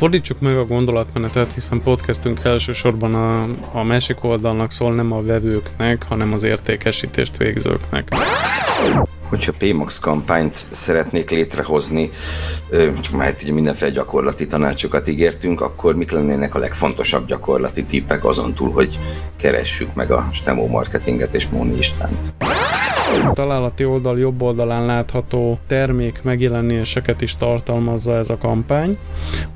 Fordítsuk meg a gondolatmenetet, hiszen podcastünk elsősorban a, a másik oldalnak szól, nem a vevőknek, hanem az értékesítést végzőknek hogyha PMAX kampányt szeretnék létrehozni, csak már ugye mindenféle gyakorlati tanácsokat ígértünk, akkor mik lennének a legfontosabb gyakorlati tippek azon túl, hogy keressük meg a Stemo marketinget és Móni Istvánt? A találati oldal jobb oldalán látható termék megjelenéseket is tartalmazza ez a kampány.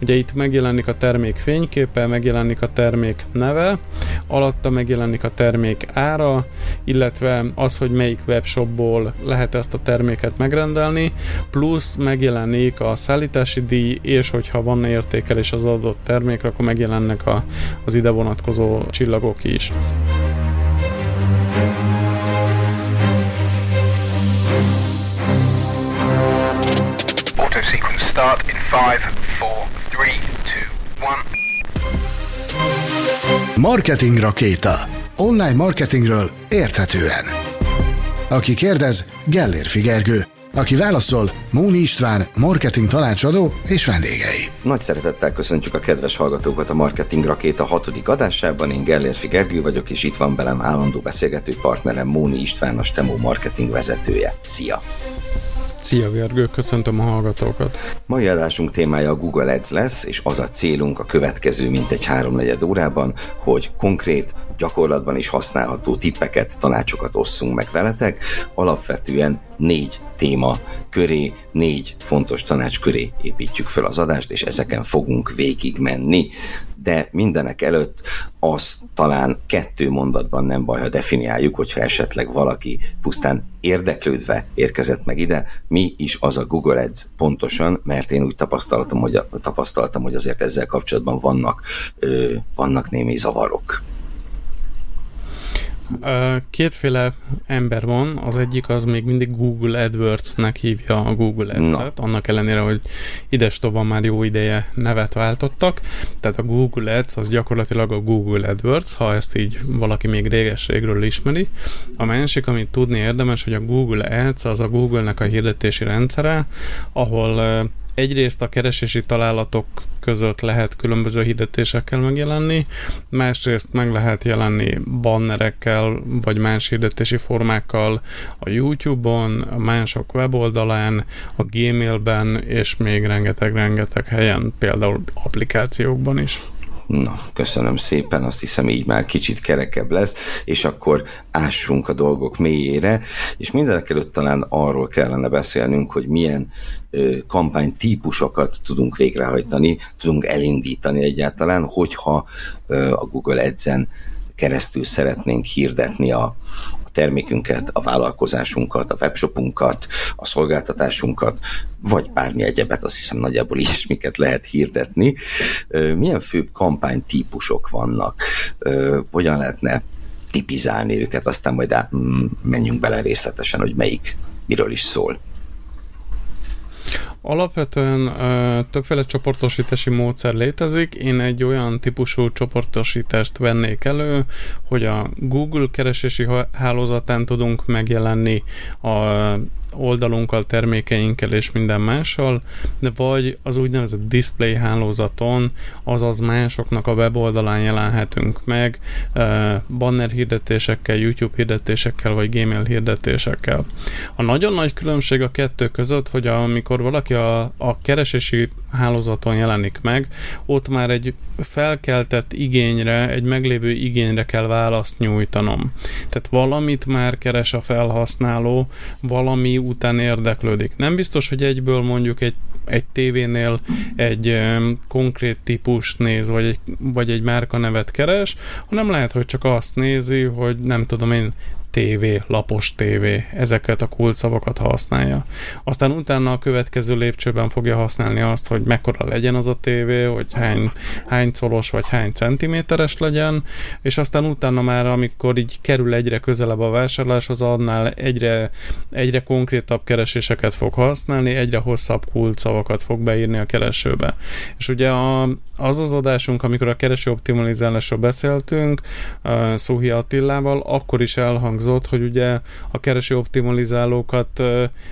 Ugye itt megjelenik a termék fényképe, megjelenik a termék neve, alatta megjelenik a termék ára, illetve az, hogy melyik webshopból lehet ezt a terméket megrendelni, plusz megjelenik a szállítási díj, és hogyha van értékelés az adott termékre, akkor megjelennek a, az ide vonatkozó csillagok is. start in 5, 4, 3, 2, 1. Marketing rakéta. Online marketingről érthetően. Aki kérdez, Gellér Figergő. Aki válaszol, Móni István, marketing tanácsadó és vendégei. Nagy szeretettel köszöntjük a kedves hallgatókat a Marketing Rakéta hatodik adásában. Én Gellér Figergő vagyok, és itt van velem állandó beszélgető partnerem Móni István, a Stemo marketing vezetője. Szia! Szia Gergő, köszöntöm a hallgatókat. Mai adásunk témája a Google Ads lesz, és az a célunk a következő mintegy háromnegyed órában, hogy konkrét, gyakorlatban is használható tippeket, tanácsokat osszunk meg veletek. Alapvetően négy téma köré, négy fontos tanács köré építjük fel az adást, és ezeken fogunk végig menni. De mindenek előtt az talán kettő mondatban nem baj, ha definiáljuk, hogyha esetleg valaki pusztán érdeklődve érkezett meg ide, mi is az a Google Ads pontosan, mert én úgy tapasztaltam, hogy, tapasztaltam, hogy azért ezzel kapcsolatban vannak, ö, vannak némi zavarok. Kétféle ember van, az egyik az még mindig Google AdWords-nek hívja a Google Ads-et, no. annak ellenére, hogy ides már jó ideje nevet váltottak, tehát a Google Ads az gyakorlatilag a Google AdWords, ha ezt így valaki még réges-régről ismeri. A másik, amit tudni érdemes, hogy a Google Ads az a Google-nek a hirdetési rendszere, ahol egyrészt a keresési találatok között lehet különböző hirdetésekkel megjelenni, másrészt meg lehet jelenni bannerekkel, vagy más hirdetési formákkal a YouTube-on, mások weboldalán, a Gmailben, és még rengeteg-rengeteg helyen, például applikációkban is. Na, köszönöm szépen, azt hiszem így már kicsit kerekebb lesz, és akkor ássunk a dolgok mélyére, és mindenek előtt talán arról kellene beszélnünk, hogy milyen ö, kampány típusokat tudunk végrehajtani, tudunk elindítani egyáltalán, hogyha a Google Ads-en keresztül szeretnénk hirdetni a, termékünket, a vállalkozásunkat, a webshopunkat, a szolgáltatásunkat, vagy bármi egyebet, azt hiszem nagyjából ilyesmiket lehet hirdetni. Milyen főbb kampánytípusok vannak? Hogyan lehetne tipizálni őket, aztán majd menjünk bele részletesen, hogy melyik miről is szól. Alapvetően ö, többféle csoportosítási módszer létezik. Én egy olyan típusú csoportosítást vennék elő, hogy a Google keresési hálózatán tudunk megjelenni a oldalunkkal, termékeinkkel és minden mással, de vagy az úgynevezett display hálózaton, azaz másoknak a weboldalán jelenhetünk meg banner hirdetésekkel, YouTube hirdetésekkel vagy Gmail hirdetésekkel. A nagyon nagy különbség a kettő között, hogy amikor valaki a, a keresési hálózaton jelenik meg, ott már egy felkeltett igényre, egy meglévő igényre kell választ nyújtanom. Tehát valamit már keres a felhasználó, valami után érdeklődik. Nem biztos, hogy egyből mondjuk egy, egy tévénél egy um, konkrét típust néz, vagy egy, vagy egy márkanevet keres, hanem lehet, hogy csak azt nézi, hogy nem tudom én tévé, lapos tévé, ezeket a kulcsszavakat használja. Aztán utána a következő lépcsőben fogja használni azt, hogy mekkora legyen az a tévé, hogy hány, hány colos vagy hány centiméteres legyen, és aztán utána már, amikor így kerül egyre közelebb a vásárláshoz, annál egyre, egyre konkrétabb kereséseket fog használni, egyre hosszabb kulcsszavakat fog beírni a keresőbe. És ugye a, az az adásunk, amikor a kereső optimalizálásról beszéltünk Szóhi Attillával, akkor is elhangzott, hogy ugye a kereső optimalizálókat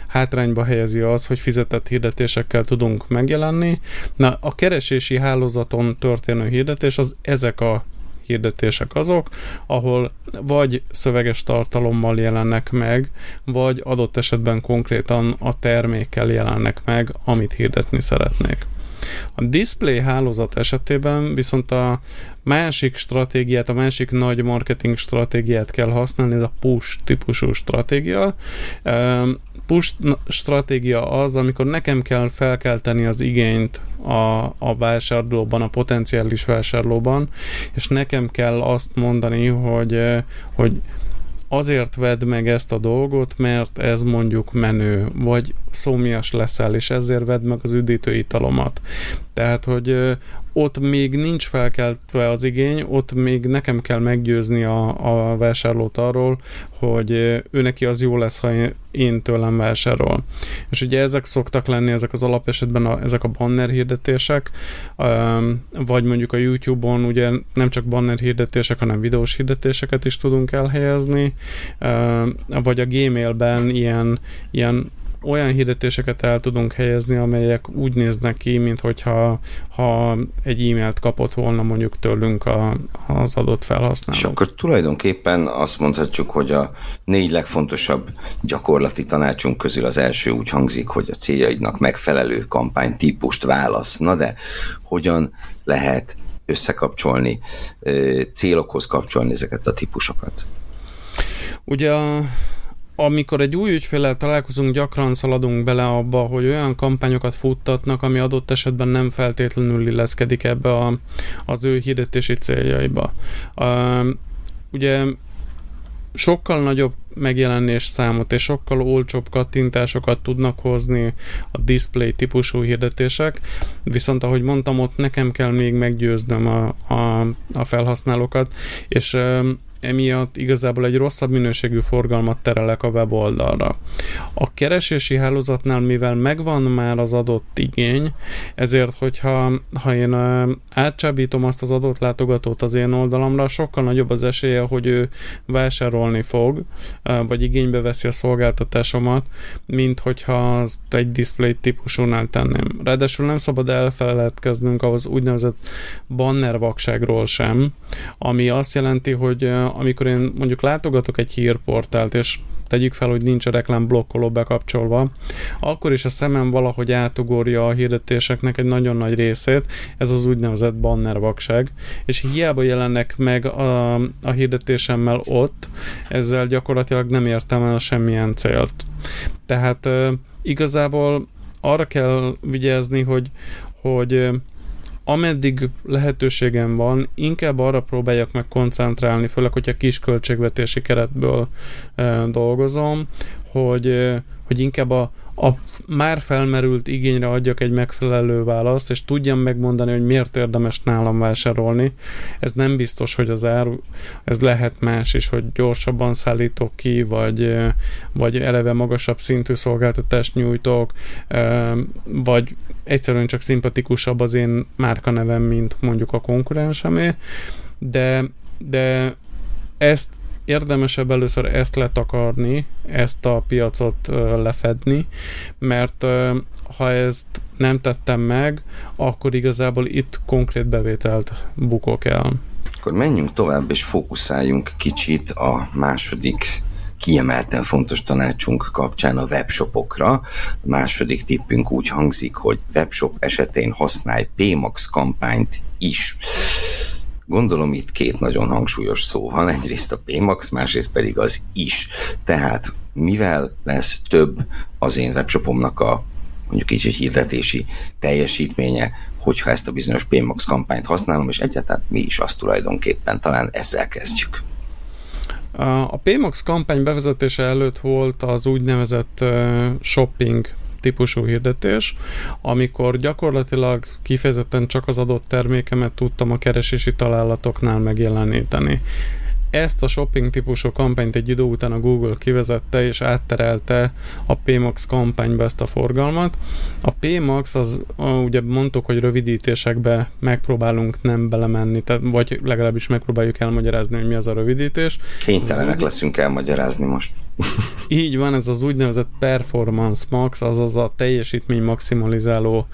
hátrányba helyezi az, hogy fizetett hirdetésekkel tudunk megjelenni. Na, a keresési hálózaton történő hirdetés az ezek a hirdetések azok, ahol vagy szöveges tartalommal jelennek meg, vagy adott esetben konkrétan a termékkel jelennek meg, amit hirdetni szeretnék. A display hálózat esetében viszont a másik stratégiát, a másik nagy marketing stratégiát kell használni, ez a push típusú stratégia. Push stratégia az, amikor nekem kell felkelteni az igényt a, a vásárlóban, a potenciális vásárlóban, és nekem kell azt mondani, hogy, hogy azért vedd meg ezt a dolgot, mert ez mondjuk menő, vagy szómias leszel, és ezért vedd meg az üdítő italomat. Tehát, hogy ott még nincs felkeltve az igény, ott még nekem kell meggyőzni a, a vásárlót arról, hogy ő neki az jó lesz, ha én tőlem vásárol. És ugye ezek szoktak lenni, ezek az alapesetben a, ezek a banner hirdetések, vagy mondjuk a YouTube-on ugye nem csak banner hirdetések, hanem videós hirdetéseket is tudunk elhelyezni, vagy a Gmailben ilyen, ilyen olyan hirdetéseket el tudunk helyezni, amelyek úgy néznek ki, mintha ha egy e-mailt kapott volna mondjuk tőlünk a, az adott felhasználó. És akkor tulajdonképpen azt mondhatjuk, hogy a négy legfontosabb gyakorlati tanácsunk közül az első úgy hangzik, hogy a céljaidnak megfelelő kampánytípust válasz. Na de hogyan lehet összekapcsolni, célokhoz kapcsolni ezeket a típusokat? Ugye a amikor egy új ügyféllel találkozunk, gyakran szaladunk bele abba, hogy olyan kampányokat futtatnak, ami adott esetben nem feltétlenül illeszkedik ebbe a, az ő hirdetési céljaiba. Uh, ugye sokkal nagyobb megjelenés számot és sokkal olcsóbb kattintásokat tudnak hozni a display típusú hirdetések, viszont ahogy mondtam, ott nekem kell még meggyőznöm a, a, a felhasználókat, és emiatt igazából egy rosszabb minőségű forgalmat terelek a weboldalra. A keresési hálózatnál, mivel megvan már az adott igény, ezért, hogyha ha én átcsábítom azt az adott látogatót az én oldalamra, sokkal nagyobb az esélye, hogy ő vásárolni fog, vagy igénybe veszi a szolgáltatásomat, mint hogyha azt egy display típusúnál tenném. Ráadásul nem szabad elfeledkeznünk az úgynevezett banner vakságról sem, ami azt jelenti, hogy amikor én mondjuk látogatok egy hírportált, és tegyük fel, hogy nincs a reklám blokkoló bekapcsolva, akkor is a szemem valahogy átugorja a hirdetéseknek egy nagyon nagy részét, ez az úgynevezett banner vakság, és hiába jelennek meg a, a hirdetésemmel ott, ezzel gyakorlatilag nem értem el semmilyen célt. Tehát igazából arra kell vigyázni, hogy, hogy ameddig lehetőségem van, inkább arra próbáljak meg koncentrálni, főleg, hogyha kis költségvetési keretből e, dolgozom, hogy, e, hogy inkább a, a már felmerült igényre adjak egy megfelelő választ, és tudjam megmondani, hogy miért érdemes nálam vásárolni. Ez nem biztos, hogy az ár, ez lehet más is, hogy gyorsabban szállítok ki, vagy, vagy eleve magasabb szintű szolgáltatást nyújtok, vagy egyszerűen csak szimpatikusabb az én márkanevem, mint mondjuk a konkurensemé, de, de ezt érdemesebb először ezt letakarni, ezt a piacot lefedni, mert ha ezt nem tettem meg, akkor igazából itt konkrét bevételt bukok el. Akkor menjünk tovább és fókuszáljunk kicsit a második kiemelten fontos tanácsunk kapcsán a webshopokra. A második tippünk úgy hangzik, hogy webshop esetén használj PMAX kampányt is. Gondolom itt két nagyon hangsúlyos szó van, egyrészt a PMAX, másrészt pedig az is. Tehát mivel lesz több az én webshopomnak a mondjuk így, hogy hirdetési teljesítménye, hogyha ezt a bizonyos PMAX kampányt használom, és egyáltalán mi is azt tulajdonképpen, talán ezzel kezdjük. A PMAX kampány bevezetése előtt volt az úgynevezett shopping típusú hirdetés, amikor gyakorlatilag kifejezetten csak az adott termékemet tudtam a keresési találatoknál megjeleníteni. Ezt a shopping típusú kampányt egy idő után a Google kivezette és átterelte a PMAX kampányba ezt a forgalmat. A PMAX az ugye mondtuk, hogy rövidítésekbe megpróbálunk nem belemenni, tehát, vagy legalábbis megpróbáljuk elmagyarázni, hogy mi az a rövidítés. Kénytelenek leszünk elmagyarázni most. Így van, ez az úgynevezett Performance Max, azaz a teljesítmény maximalizáló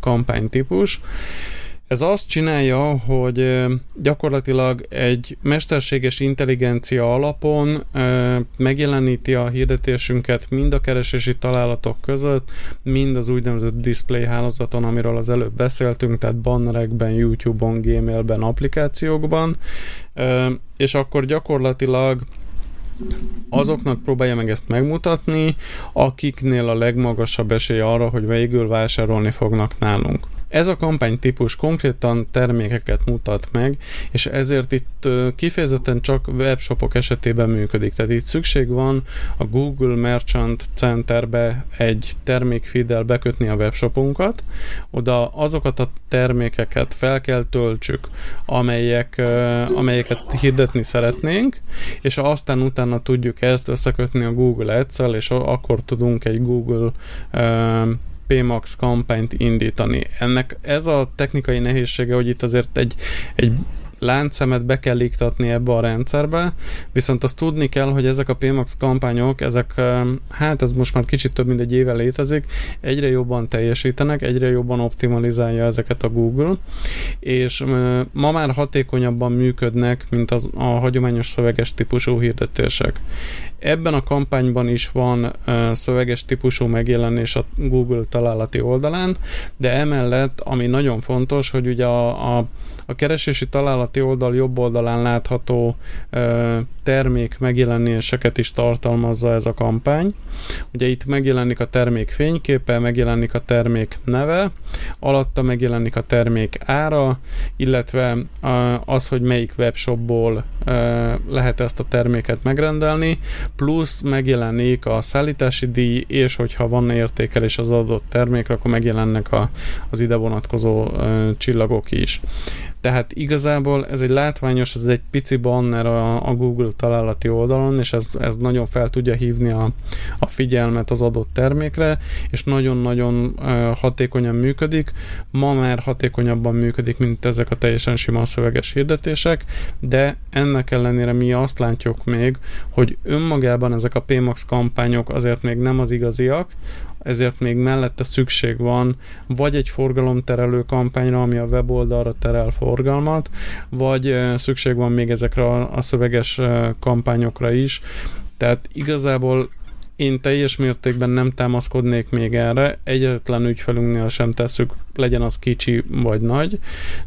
kampánytípus. Ez azt csinálja, hogy gyakorlatilag egy mesterséges intelligencia alapon megjeleníti a hirdetésünket mind a keresési találatok között, mind az úgynevezett display hálózaton, amiről az előbb beszéltünk, tehát bannerekben, YouTube-on, Gmailben, applikációkban, és akkor gyakorlatilag azoknak próbálja meg ezt megmutatni, akiknél a legmagasabb esély arra, hogy végül vásárolni fognak nálunk. Ez a kampánytípus konkrétan termékeket mutat meg, és ezért itt kifejezetten csak webshopok esetében működik. Tehát itt szükség van a Google Merchant Centerbe egy termékfeeddel bekötni a webshopunkat, oda azokat a termékeket fel kell töltsük, amelyek, amelyeket hirdetni szeretnénk, és aztán utána tudjuk ezt összekötni a Google Ads-szel, és akkor tudunk egy Google PMAX kampányt indítani. Ennek ez a technikai nehézsége, hogy itt azért egy, egy láncszemet be kell iktatni ebbe a rendszerbe, viszont azt tudni kell, hogy ezek a PMAX kampányok, ezek, hát ez most már kicsit több mint egy éve létezik, egyre jobban teljesítenek, egyre jobban optimalizálja ezeket a Google, és ma már hatékonyabban működnek, mint az, a hagyományos szöveges típusú hirdetések. Ebben a kampányban is van szöveges típusú megjelenés a Google találati oldalán, de emellett, ami nagyon fontos, hogy ugye a, a a keresési találati oldal jobb oldalán látható ö, termék megjelenéseket is tartalmazza ez a kampány. Ugye itt megjelenik a termék fényképe, megjelenik a termék neve, alatta megjelenik a termék ára, illetve az, hogy melyik webshopból lehet ezt a terméket megrendelni, plusz megjelenik a szállítási díj, és hogyha van értékelés az adott termékre, akkor megjelennek a, az ide vonatkozó csillagok is. Tehát igazából ez egy látványos, ez egy pici banner a, a Google találati oldalon, és ez, ez nagyon fel tudja hívni a, a figyelmet az adott termékre, és nagyon-nagyon hatékonyan működik. Ma már hatékonyabban működik, mint ezek a teljesen sima szöveges hirdetések, de ennek ellenére mi azt látjuk még, hogy önmagában ezek a PMAX kampányok azért még nem az igaziak, ezért még mellette szükség van vagy egy forgalomterelő kampányra, ami a weboldalra terel forgalmat, vagy szükség van még ezekre a, szöveges kampányokra is. Tehát igazából én teljes mértékben nem támaszkodnék még erre, egyetlen ügyfelünknél sem tesszük, legyen az kicsi vagy nagy,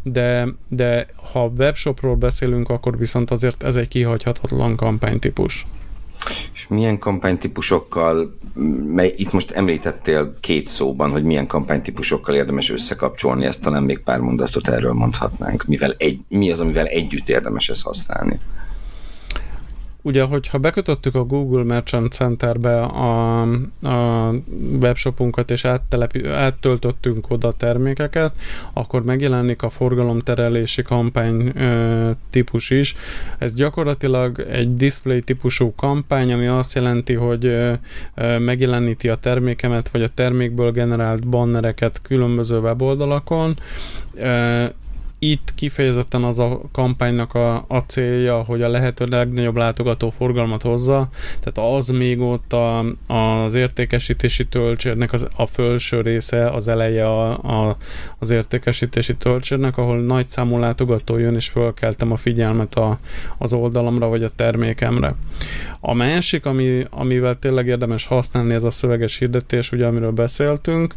de, de ha webshopról beszélünk, akkor viszont azért ez egy kihagyhatatlan kampánytípus. És milyen kampánytípusokkal, mely, itt most említettél két szóban, hogy milyen kampánytípusokkal érdemes összekapcsolni, ezt talán még pár mondatot erről mondhatnánk. Mivel egy, mi az, amivel együtt érdemes ezt használni? Ugye, hogyha bekötöttük a Google Merchant Centerbe a, a webshopunkat és áttelepi, áttöltöttünk oda termékeket, akkor megjelenik a forgalomterelési kampány ö, típus is. Ez gyakorlatilag egy display típusú kampány, ami azt jelenti, hogy ö, ö, megjeleníti a termékemet, vagy a termékből generált bannereket különböző weboldalakon, itt kifejezetten az a kampánynak a, a célja, hogy a lehető legnagyobb látogató forgalmat hozza, tehát az még ott a, az értékesítési töltsérnek az, a felső része, az eleje a, a, az értékesítési töltsérnek, ahol nagy számú látogató jön, és fölkeltem a figyelmet a, az oldalamra, vagy a termékemre. A másik, ami, amivel tényleg érdemes használni, ez a szöveges hirdetés, ugye amiről beszéltünk,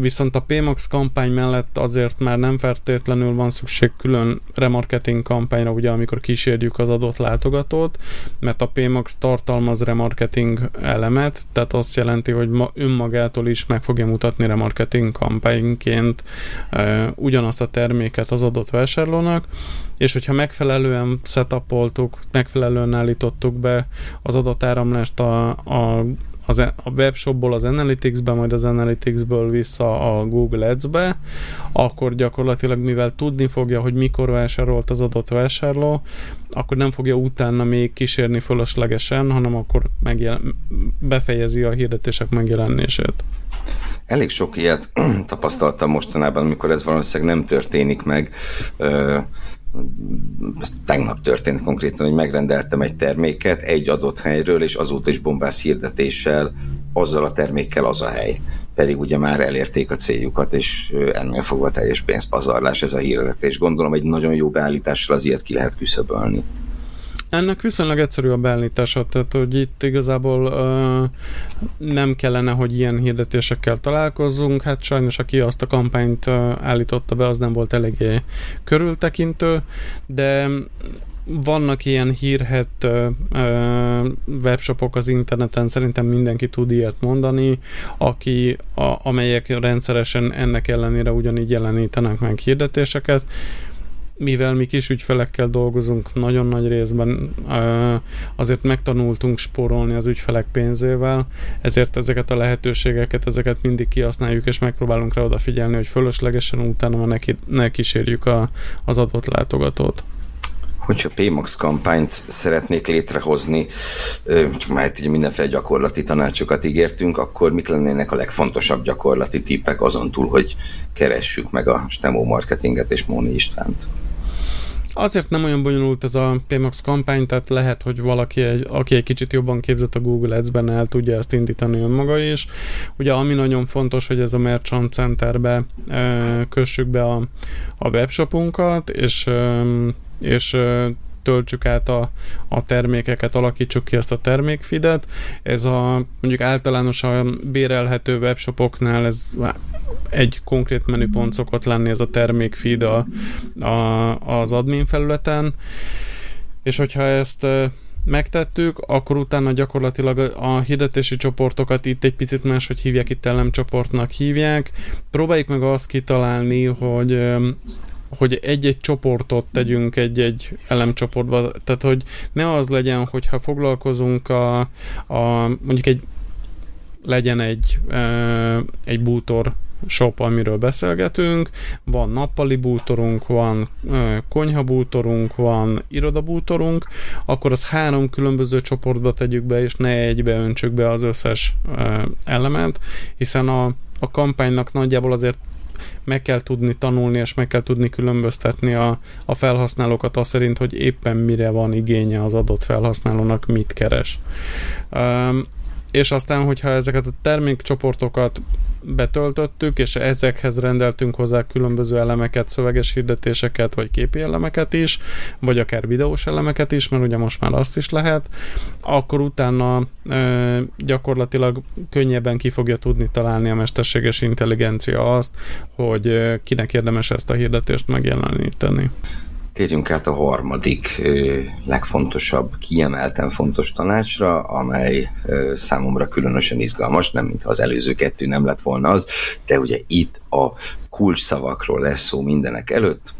viszont a PMAX kampány mellett azért már nem feltétlenül van szükség külön remarketing kampányra, ugye amikor kísérjük az adott látogatót, mert a PMAX tartalmaz remarketing elemet, tehát azt jelenti, hogy ma önmagától is meg fogja mutatni remarketing kampányként ugyanazt a terméket az adott vásárlónak, és hogyha megfelelően setupoltuk, megfelelően állítottuk be az adatáramlást a, a az, e, a webshopból az Analytics-be, majd az Analytics-ből vissza a Google Ads-be, akkor gyakorlatilag mivel tudni fogja, hogy mikor vásárolt az adott vásárló, akkor nem fogja utána még kísérni fölöslegesen, hanem akkor megjel- befejezi a hirdetések megjelenését. Elég sok ilyet tapasztaltam mostanában, amikor ez valószínűleg nem történik meg. Ez tegnap történt konkrétan, hogy megrendeltem egy terméket egy adott helyről, és azóta is bombász hirdetéssel azzal a termékkel az a hely. Pedig ugye már elérték a céljukat, és ennél fogva teljes pénzpazarlás ez a hirdetés. Gondolom egy nagyon jó beállítással az ilyet ki lehet küszöbölni. Ennek viszonylag egyszerű a beállítása, tehát hogy itt igazából uh, nem kellene, hogy ilyen hirdetésekkel találkozzunk, hát sajnos aki azt a kampányt uh, állította be, az nem volt eléggé körültekintő, de vannak ilyen hírhet uh, webshopok az interneten, szerintem mindenki tud ilyet mondani, aki, a, amelyek rendszeresen ennek ellenére ugyanígy jelenítenek meg hirdetéseket, mivel mi kis ügyfelekkel dolgozunk nagyon nagy részben, azért megtanultunk spórolni az ügyfelek pénzével, ezért ezeket a lehetőségeket, ezeket mindig kihasználjuk, és megpróbálunk rá odafigyelni, hogy fölöslegesen utána neki, ne kísérjük a, az adott látogatót hogyha PMAX kampányt szeretnék létrehozni, csak már ugye mindenféle gyakorlati tanácsokat ígértünk, akkor mik lennének a legfontosabb gyakorlati tippek azon túl, hogy keressük meg a Stemo marketinget és Móni Istvánt? Azért nem olyan bonyolult ez a PMAX kampány, tehát lehet, hogy valaki, egy, aki egy kicsit jobban képzett a Google Ads-ben el tudja ezt indítani önmaga is. Ugye ami nagyon fontos, hogy ez a Merchant Centerbe e, kössük be a, a webshopunkat, és, e, és töltsük át a, a termékeket, alakítsuk ki ezt a termékfidet. Ez a mondjuk általánosan bérelhető webshopoknál ez egy konkrét menüpont szokott lenni ez a termékfeed a, a, az admin felületen, és hogyha ezt megtettük, akkor utána gyakorlatilag a hirdetési csoportokat itt egy picit máshogy hívják, itt csoportnak hívják. Próbáljuk meg azt kitalálni, hogy hogy egy-egy csoportot tegyünk egy-egy elemcsoportba, tehát hogy ne az legyen, hogyha foglalkozunk a, a mondjuk egy legyen egy, egy bútor shop, amiről beszélgetünk, van nappali bútorunk, van konyhabútorunk, van irodabútorunk, akkor az három különböző csoportba tegyük be, és ne egybe öntsük be az összes elemet, hiszen a, a kampánynak nagyjából azért meg kell tudni tanulni, és meg kell tudni különböztetni a, a felhasználókat azt szerint, hogy éppen mire van igénye az adott felhasználónak, mit keres. És aztán, hogyha ezeket a termékcsoportokat betöltöttük, és ezekhez rendeltünk hozzá különböző elemeket, szöveges hirdetéseket, vagy képi elemeket is, vagy akár videós elemeket is, mert ugye most már azt is lehet, akkor utána e, gyakorlatilag könnyebben ki fogja tudni találni a mesterséges intelligencia azt, hogy kinek érdemes ezt a hirdetést megjeleníteni. Térjünk át a harmadik legfontosabb, kiemelten fontos tanácsra, amely számomra különösen izgalmas, nem mintha az előző kettő nem lett volna az, de ugye itt a kulcs szavakról lesz szó mindenek előtt.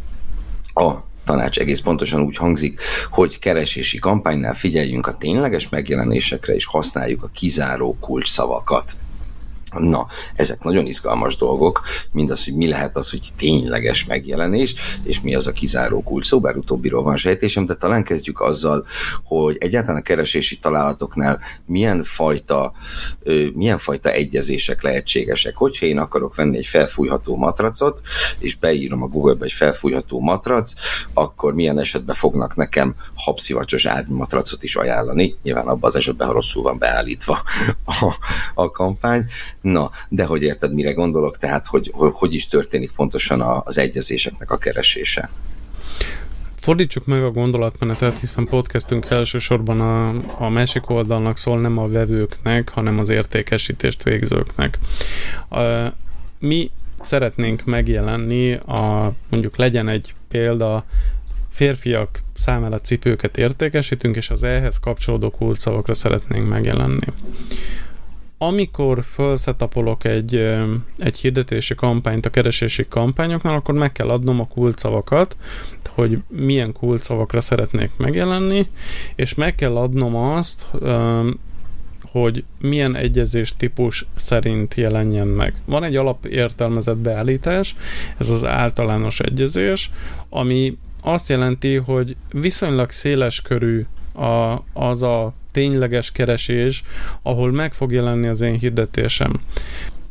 A tanács egész pontosan úgy hangzik, hogy keresési kampánynál figyeljünk a tényleges megjelenésekre, és használjuk a kizáró kulcsszavakat. Na, ezek nagyon izgalmas dolgok, mindaz, hogy mi lehet az, hogy tényleges megjelenés, és mi az a kizáró kulcs szó, bár utóbbiról van sejtésem, de talán kezdjük azzal, hogy egyáltalán a keresési találatoknál milyen fajta, milyen fajta egyezések lehetségesek. Hogyha én akarok venni egy felfújható matracot, és beírom a Google-be egy felfújható matrac, akkor milyen esetben fognak nekem habszivacsos matracot is ajánlani, nyilván abban az esetben, ha rosszul van beállítva a, a kampány, Na, de hogy érted, mire gondolok, tehát hogy hogy, is történik pontosan az egyezéseknek a keresése? Fordítsuk meg a gondolatmenetet, hiszen podcastünk elsősorban a, a másik oldalnak szól, nem a vevőknek, hanem az értékesítést végzőknek. A, mi szeretnénk megjelenni, a, mondjuk legyen egy példa, férfiak számára cipőket értékesítünk, és az ehhez kapcsolódó kulcsszavakra szeretnénk megjelenni amikor felszetapolok egy, egy hirdetési kampányt a keresési kampányoknál, akkor meg kell adnom a kulcsszavakat, hogy milyen kulcsszavakra szeretnék megjelenni, és meg kell adnom azt, hogy milyen egyezés típus szerint jelenjen meg. Van egy alapértelmezett beállítás, ez az általános egyezés, ami azt jelenti, hogy viszonylag széles körű a, az a tényleges keresés, ahol meg fog jelenni az én hirdetésem.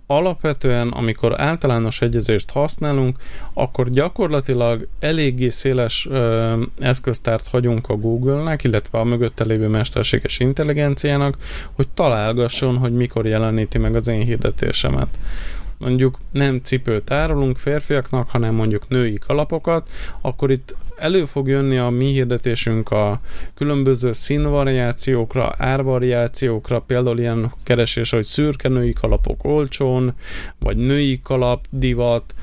Alapvetően, amikor általános egyezést használunk, akkor gyakorlatilag eléggé széles ö, eszköztárt hagyunk a Google-nek, illetve a mögötte lévő mesterséges intelligenciának, hogy találgasson, hogy mikor jeleníti meg az én hirdetésemet. Mondjuk nem cipőt árulunk férfiaknak, hanem mondjuk női kalapokat, akkor itt elő fog jönni a mi hirdetésünk a különböző színvariációkra, árvariációkra, például ilyen keresés, hogy szürke női kalapok olcsón, vagy női kalap, divat,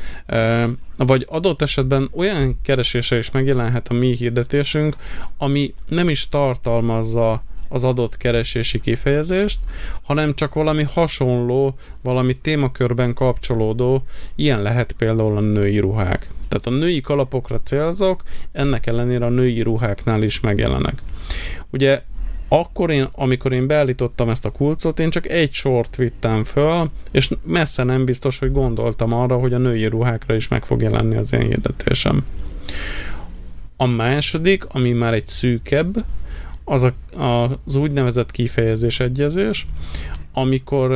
vagy adott esetben olyan keresése is megjelenhet a mi hirdetésünk, ami nem is tartalmazza az adott keresési kifejezést, hanem csak valami hasonló, valami témakörben kapcsolódó, ilyen lehet például a női ruhák. Tehát a női kalapokra célzok, ennek ellenére a női ruháknál is megjelenek. Ugye akkor én, amikor én beállítottam ezt a kulcot, én csak egy sort vittem föl, és messze nem biztos, hogy gondoltam arra, hogy a női ruhákra is meg fog jelenni az én hirdetésem. A második, ami már egy szűkebb, az a, az úgynevezett kifejezés egyezés, amikor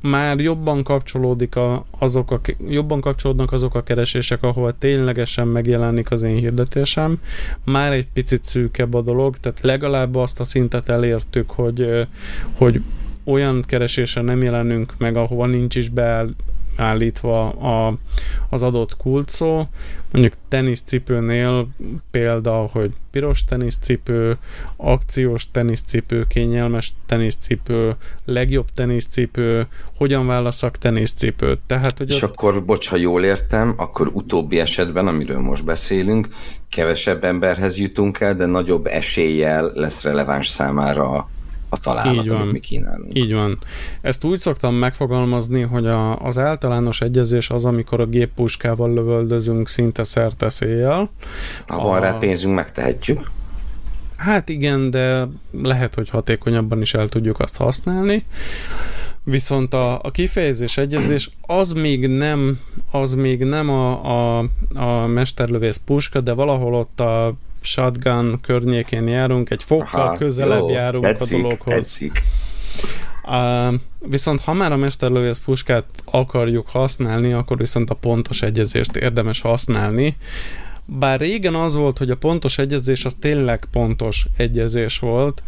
már jobban kapcsolódik a, azok a, jobban kapcsolódnak azok a keresések, ahol ténylegesen megjelenik az én hirdetésem. Már egy picit szűkebb a dolog, tehát legalább azt a szintet elértük, hogy, hogy olyan keresésen nem jelenünk meg, ahova nincs is beáll, állítva a, az adott kulcsszó. Mondjuk teniszcipőnél példa, hogy piros teniszcipő, akciós teniszcipő, kényelmes teniszcipő, legjobb teniszcipő, hogyan válaszak teniszcipőt. Tehát, hogy És ott... akkor, bocs, ha jól értem, akkor utóbbi esetben, amiről most beszélünk, kevesebb emberhez jutunk el, de nagyobb eséllyel lesz releváns számára a találat, Így van. amit mi kínálunk. Így van. Ezt úgy szoktam megfogalmazni, hogy a, az általános egyezés az, amikor a géppuskával lövöldözünk szinte széjjel. Ha van a... rá pénzünk, megtehetjük. Hát igen, de lehet, hogy hatékonyabban is el tudjuk azt használni. Viszont a, a kifejezés egyezés az még nem, az még nem a, a, a mesterlövész puska, de valahol ott a shotgun környékén járunk, egy fokkal Aha, közelebb jó, járunk tetszik, a dologhoz. Tetszik. Uh, viszont ha már a mesterlövész puskát akarjuk használni, akkor viszont a pontos egyezést érdemes használni, bár régen az volt, hogy a pontos egyezés az tényleg pontos egyezés volt,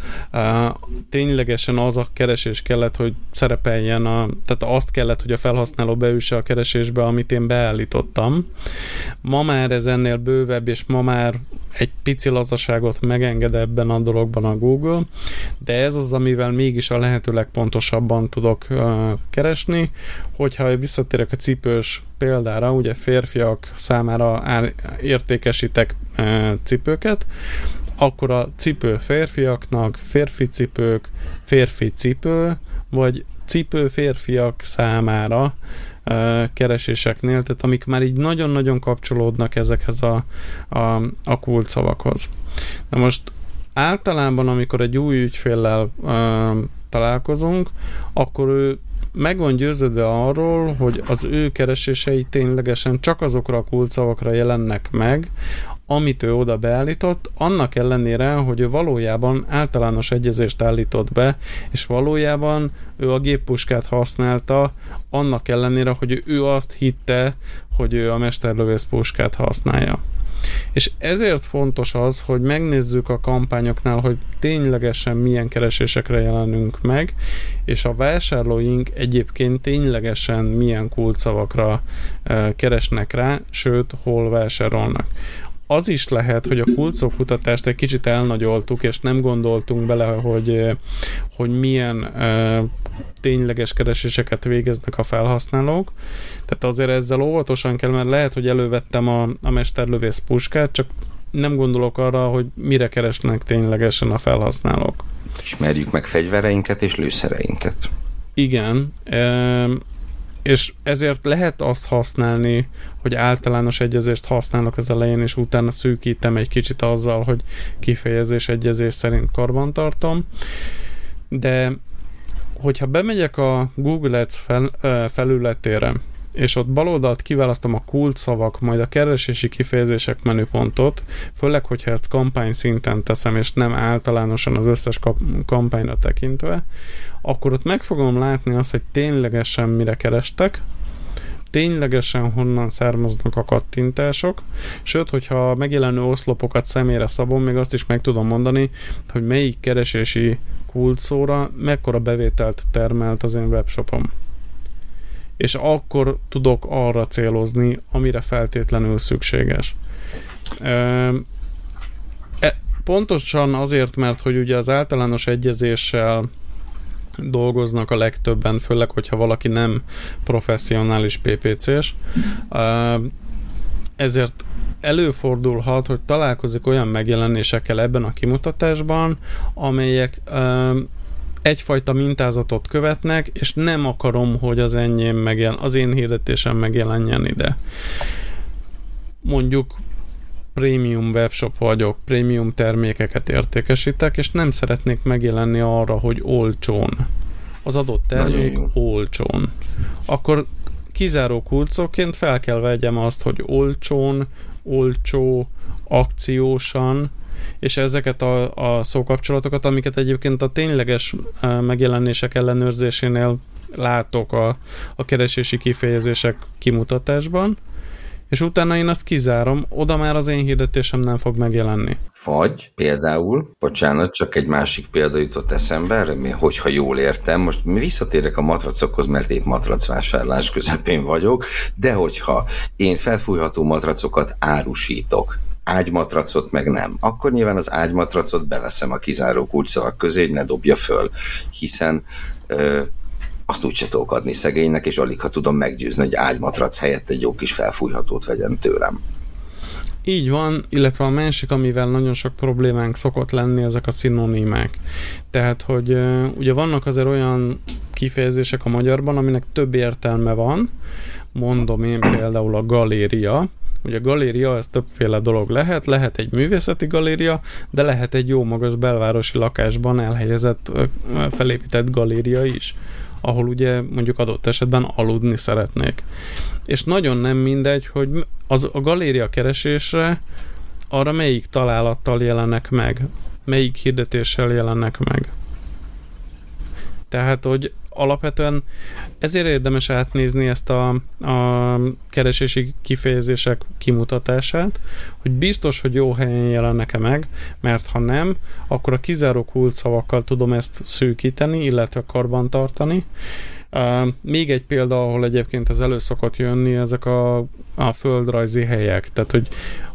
ténylegesen az a keresés kellett, hogy szerepeljen, a, tehát azt kellett, hogy a felhasználó beüsse a keresésbe, amit én beállítottam. Ma már ez ennél bővebb, és ma már egy pici lazaságot megenged ebben a dologban a Google, de ez az, amivel mégis a lehető legpontosabban tudok keresni, hogyha visszatérek a cipős példára, ugye férfiak számára értékesítek uh, cipőket, akkor a cipő férfiaknak, férfi cipők, férfi cipő, vagy cipő férfiak számára kereséseknél, tehát amik már így nagyon-nagyon kapcsolódnak ezekhez a, a, a kulcsszavakhoz. Na most általában, amikor egy új ügyféllel uh, találkozunk, akkor ő meg van győződve arról, hogy az ő keresései ténylegesen csak azokra a kulcsszavakra jelennek meg, amit ő oda beállított, annak ellenére, hogy ő valójában általános egyezést állított be, és valójában ő a géppuskát használta, annak ellenére, hogy ő azt hitte, hogy ő a mesterlövész puskát használja. És ezért fontos az, hogy megnézzük a kampányoknál, hogy ténylegesen milyen keresésekre jelenünk meg, és a vásárlóink egyébként ténylegesen milyen kulcsszavakra e, keresnek rá, sőt, hol vásárolnak az is lehet, hogy a kulcok kutatást egy kicsit elnagyoltuk, és nem gondoltunk bele, hogy, hogy milyen e, tényleges kereséseket végeznek a felhasználók. Tehát azért ezzel óvatosan kell, mert lehet, hogy elővettem a, a mesterlövész puskát, csak nem gondolok arra, hogy mire keresnek ténylegesen a felhasználók. Ismerjük meg fegyvereinket és lőszereinket. Igen, és ezért lehet azt használni, hogy általános egyezést használok az elején, és utána szűkítem egy kicsit azzal, hogy kifejezés egyezés szerint karbantartom. De hogyha bemegyek a Google Ads fel, felületére, és ott baloldalt kiválasztom a kult szavak, majd a keresési kifejezések menüpontot, főleg, hogyha ezt kampány szinten teszem, és nem általánosan az összes kampányra tekintve, akkor ott meg fogom látni azt, hogy ténylegesen mire kerestek, ténylegesen honnan származnak a kattintások, sőt, hogyha megjelenő oszlopokat személyre szabom, még azt is meg tudom mondani, hogy melyik keresési kulcsszóra mekkora bevételt termelt az én webshopom. És akkor tudok arra célozni, amire feltétlenül szükséges. E, pontosan azért, mert hogy ugye az általános egyezéssel dolgoznak a legtöbben, főleg, hogyha valaki nem professzionális PPC-s. Ezért előfordulhat, hogy találkozik olyan megjelenésekkel ebben a kimutatásban, amelyek egyfajta mintázatot követnek, és nem akarom, hogy az enyém megjel, az én hirdetésem megjelenjen ide. Mondjuk prémium webshop vagyok, prémium termékeket értékesítek, és nem szeretnék megjelenni arra, hogy olcsón. Az adott termék olcsón. Akkor kizáró kulcokként fel kell vegyem azt, hogy olcsón, olcsó, akciósan, és ezeket a, a szókapcsolatokat, amiket egyébként a tényleges megjelenések ellenőrzésénél látok a, a keresési kifejezések kimutatásban, és utána én azt kizárom, oda már az én hirdetésem nem fog megjelenni. Vagy például, bocsánat, csak egy másik példa jutott eszembe, hogyha jól értem, most visszatérek a matracokhoz, mert épp matracvásárlás közepén vagyok, de hogyha én felfújható matracokat árusítok, ágymatracot meg nem, akkor nyilván az ágymatracot beveszem a kizáró kulcsszavak közé, hogy ne dobja föl, hiszen ö, azt úgyse tudok adni szegénynek, és alig ha tudom meggyőzni, hogy ágymatrac helyett egy jó kis felfújhatót vegyen tőlem. Így van, illetve a másik, amivel nagyon sok problémánk szokott lenni, ezek a szinonimák. Tehát, hogy ugye vannak azért olyan kifejezések a magyarban, aminek több értelme van, mondom én például a galéria, Ugye a galéria, ez többféle dolog lehet, lehet egy művészeti galéria, de lehet egy jó magas belvárosi lakásban elhelyezett, felépített galéria is ahol ugye mondjuk adott esetben aludni szeretnék. És nagyon nem mindegy, hogy az a galéria keresésre arra melyik találattal jelennek meg, melyik hirdetéssel jelennek meg. Tehát, hogy alapvetően ezért érdemes átnézni ezt a, a keresési kifejezések kimutatását, hogy biztos, hogy jó helyen jelennek-e meg, mert ha nem, akkor a kizáró kulcsszavakkal tudom ezt szűkíteni, illetve karbantartani. Uh, még egy példa, ahol egyébként ez elő szokott jönni, ezek a, a földrajzi helyek. Tehát, hogy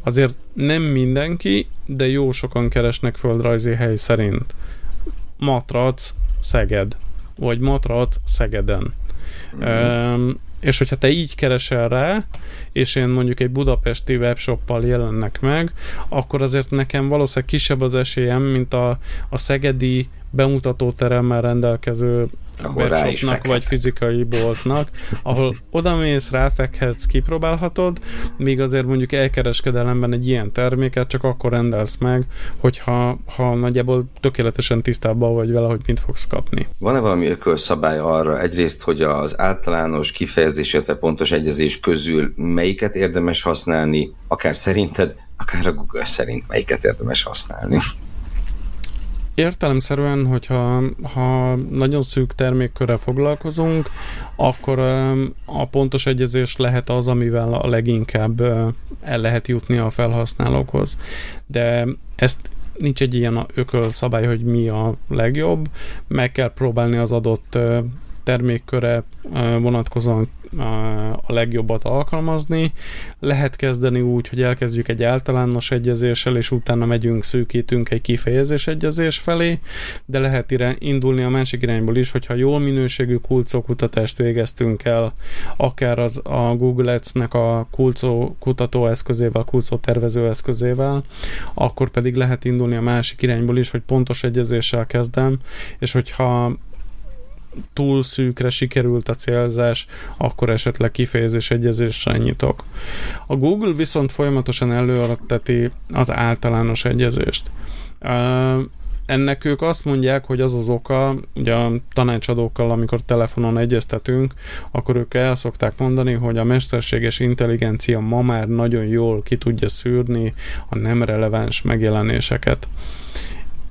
azért nem mindenki, de jó sokan keresnek földrajzi hely szerint. Matrac, Szeged vagy matrac Szegeden. Mm-hmm. és hogyha te így keresel rá, és én mondjuk egy budapesti webshoppal jelennek meg, akkor azért nekem valószínűleg kisebb az esélyem, mint a, a szegedi bemutatóteremmel rendelkező webshopnak vagy fizikai boltnak, ahol odamész, ráfekhetsz, kipróbálhatod, míg azért mondjuk elkereskedelemben egy ilyen terméket csak akkor rendelsz meg, hogyha ha nagyjából tökéletesen tisztában vagy vele, hogy mit fogsz kapni. Van-e valami ökölszabály arra egyrészt, hogy az általános kifejezés, illetve pontos egyezés közül melyiket érdemes használni, akár szerinted, akár a Google szerint melyiket érdemes használni? Értelemszerűen, hogyha ha nagyon szűk termékkörrel foglalkozunk, akkor a pontos egyezés lehet az, amivel a leginkább el lehet jutni a felhasználókhoz. De ezt nincs egy ilyen ökölszabály, hogy mi a legjobb, meg kell próbálni az adott termékköre vonatkozóan a legjobbat alkalmazni. Lehet kezdeni úgy, hogy elkezdjük egy általános egyezéssel, és utána megyünk, szűkítünk egy kifejezés egyezés felé, de lehet irány, indulni a másik irányból is, hogyha jól minőségű kulcókutatást végeztünk el, akár az a Google Ads-nek a kulcó kutató eszközével, kulcó tervező eszközével, akkor pedig lehet indulni a másik irányból is, hogy pontos egyezéssel kezdem, és hogyha túl szűkre sikerült a célzás, akkor esetleg kifejezés egyezésre nyitok. A Google viszont folyamatosan előadteti az általános egyezést. ennek ők azt mondják, hogy az az oka, ugye a tanácsadókkal, amikor telefonon egyeztetünk, akkor ők el szokták mondani, hogy a mesterséges intelligencia ma már nagyon jól ki tudja szűrni a nem releváns megjelenéseket.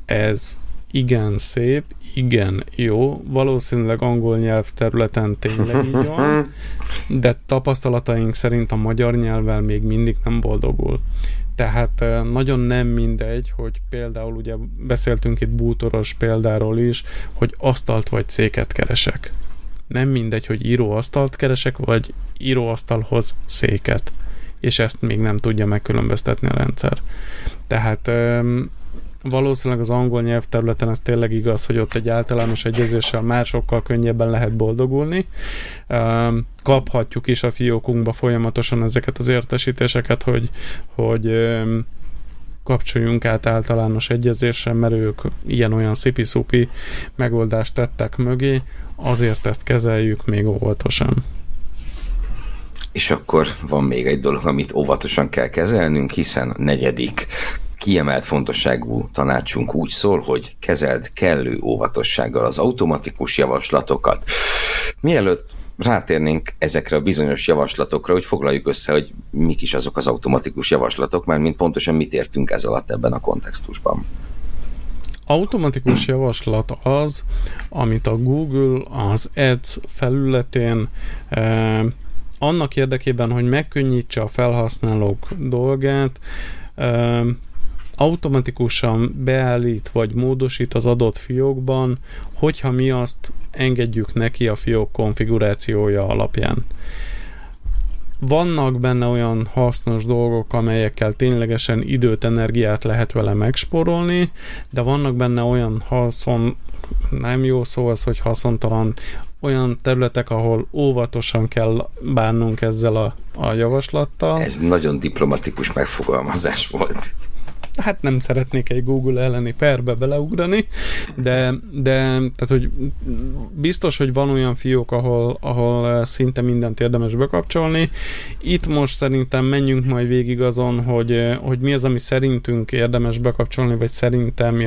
Ez igen szép, igen jó, valószínűleg angol nyelv területen tényleg így van, de tapasztalataink szerint a magyar nyelvvel még mindig nem boldogul. Tehát nagyon nem mindegy, hogy például ugye beszéltünk itt bútoros példáról is, hogy asztalt vagy széket keresek. Nem mindegy, hogy íróasztalt keresek, vagy íróasztalhoz széket. És ezt még nem tudja megkülönböztetni a rendszer. Tehát valószínűleg az angol nyelvterületen ez tényleg igaz, hogy ott egy általános egyezéssel már sokkal könnyebben lehet boldogulni. Kaphatjuk is a fiókunkba folyamatosan ezeket az értesítéseket, hogy, hogy kapcsoljunk át általános egyezésre, mert ők ilyen-olyan szipi-szupi megoldást tettek mögé, azért ezt kezeljük még óvatosan. És akkor van még egy dolog, amit óvatosan kell kezelnünk, hiszen a negyedik kiemelt fontosságú tanácsunk úgy szól, hogy kezeld kellő óvatossággal az automatikus javaslatokat. Mielőtt rátérnénk ezekre a bizonyos javaslatokra, hogy foglaljuk össze, hogy mik is azok az automatikus javaslatok, mert mint pontosan mit értünk ez alatt ebben a kontextusban. Automatikus javaslat az, amit a Google az Ads felületén eh, annak érdekében, hogy megkönnyítse a felhasználók dolgát, eh, automatikusan beállít vagy módosít az adott fiókban, hogyha mi azt engedjük neki a fiók konfigurációja alapján. Vannak benne olyan hasznos dolgok, amelyekkel ténylegesen időt, energiát lehet vele megspórolni, de vannak benne olyan haszon, nem jó szó az, hogy haszontalan, olyan területek, ahol óvatosan kell bánnunk ezzel a, a javaslattal. Ez nagyon diplomatikus megfogalmazás volt hát nem szeretnék egy Google elleni perbe beleugrani, de, de tehát, hogy biztos, hogy van olyan fiók, ahol, ahol eh, szinte mindent érdemes bekapcsolni. Itt most szerintem menjünk majd végig azon, hogy, eh, hogy mi az, ami szerintünk érdemes bekapcsolni, vagy szerintem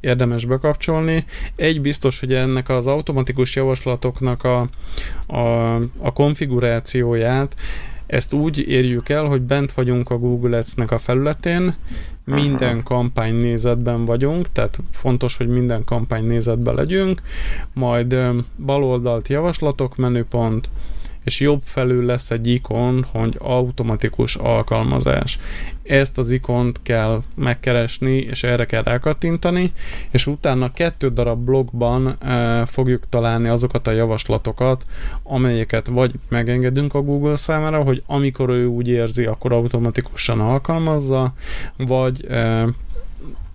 érdemes bekapcsolni. Egy biztos, hogy ennek az automatikus javaslatoknak a, a, a konfigurációját ezt úgy érjük el, hogy bent vagyunk a Google Ads-nek a felületén, minden kampány nézetben vagyunk, tehát fontos, hogy minden kampány nézetben legyünk, majd baloldalt javaslatok menüpont, és jobb felül lesz egy ikon, hogy automatikus alkalmazás. Ezt az ikont kell megkeresni, és erre kell rákattintani, és utána kettő darab blogban e, fogjuk találni azokat a javaslatokat, amelyeket vagy megengedünk a Google számára, hogy amikor ő úgy érzi, akkor automatikusan alkalmazza, vagy e,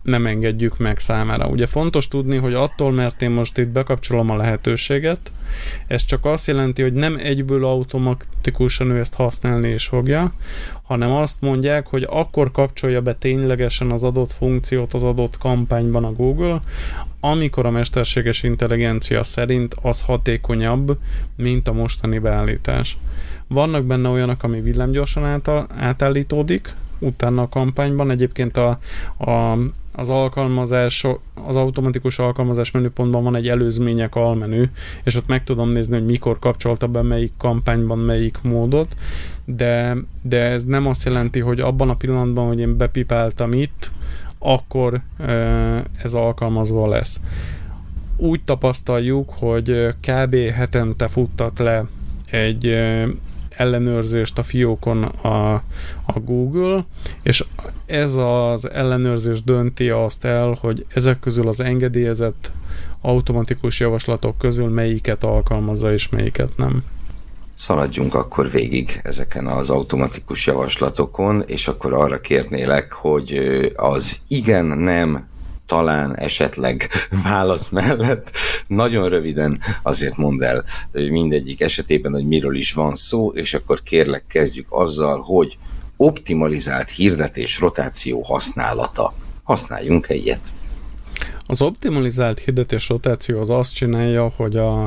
nem engedjük meg számára. Ugye fontos tudni, hogy attól, mert én most itt bekapcsolom a lehetőséget, ez csak azt jelenti, hogy nem egyből automatikusan ő ezt használni is fogja, hanem azt mondják, hogy akkor kapcsolja be ténylegesen az adott funkciót az adott kampányban a Google, amikor a mesterséges intelligencia szerint az hatékonyabb, mint a mostani beállítás. Vannak benne olyanok, ami villámgyorsan átállítódik, utána a kampányban. Egyébként a, a, az alkalmazás, az automatikus alkalmazás menüpontban van egy előzmények almenü, és ott meg tudom nézni, hogy mikor kapcsolta be melyik kampányban melyik módot, de, de ez nem azt jelenti, hogy abban a pillanatban, hogy én bepipáltam itt, akkor ez alkalmazva lesz. Úgy tapasztaljuk, hogy kb. hetente futtat le egy ellenőrzést a fiókon a, a Google, és ez az ellenőrzés dönti azt el, hogy ezek közül az engedélyezett automatikus javaslatok közül melyiket alkalmazza és melyiket nem. Szaladjunk akkor végig ezeken az automatikus javaslatokon, és akkor arra kérnélek, hogy az igen, nem, talán esetleg válasz mellett. Nagyon röviden azért mondd el mindegyik esetében, hogy miről is van szó, és akkor kérlek kezdjük azzal, hogy optimalizált hirdetés rotáció használata. Használjunk -e ilyet? Az optimalizált hirdetés rotáció az azt csinálja, hogy a,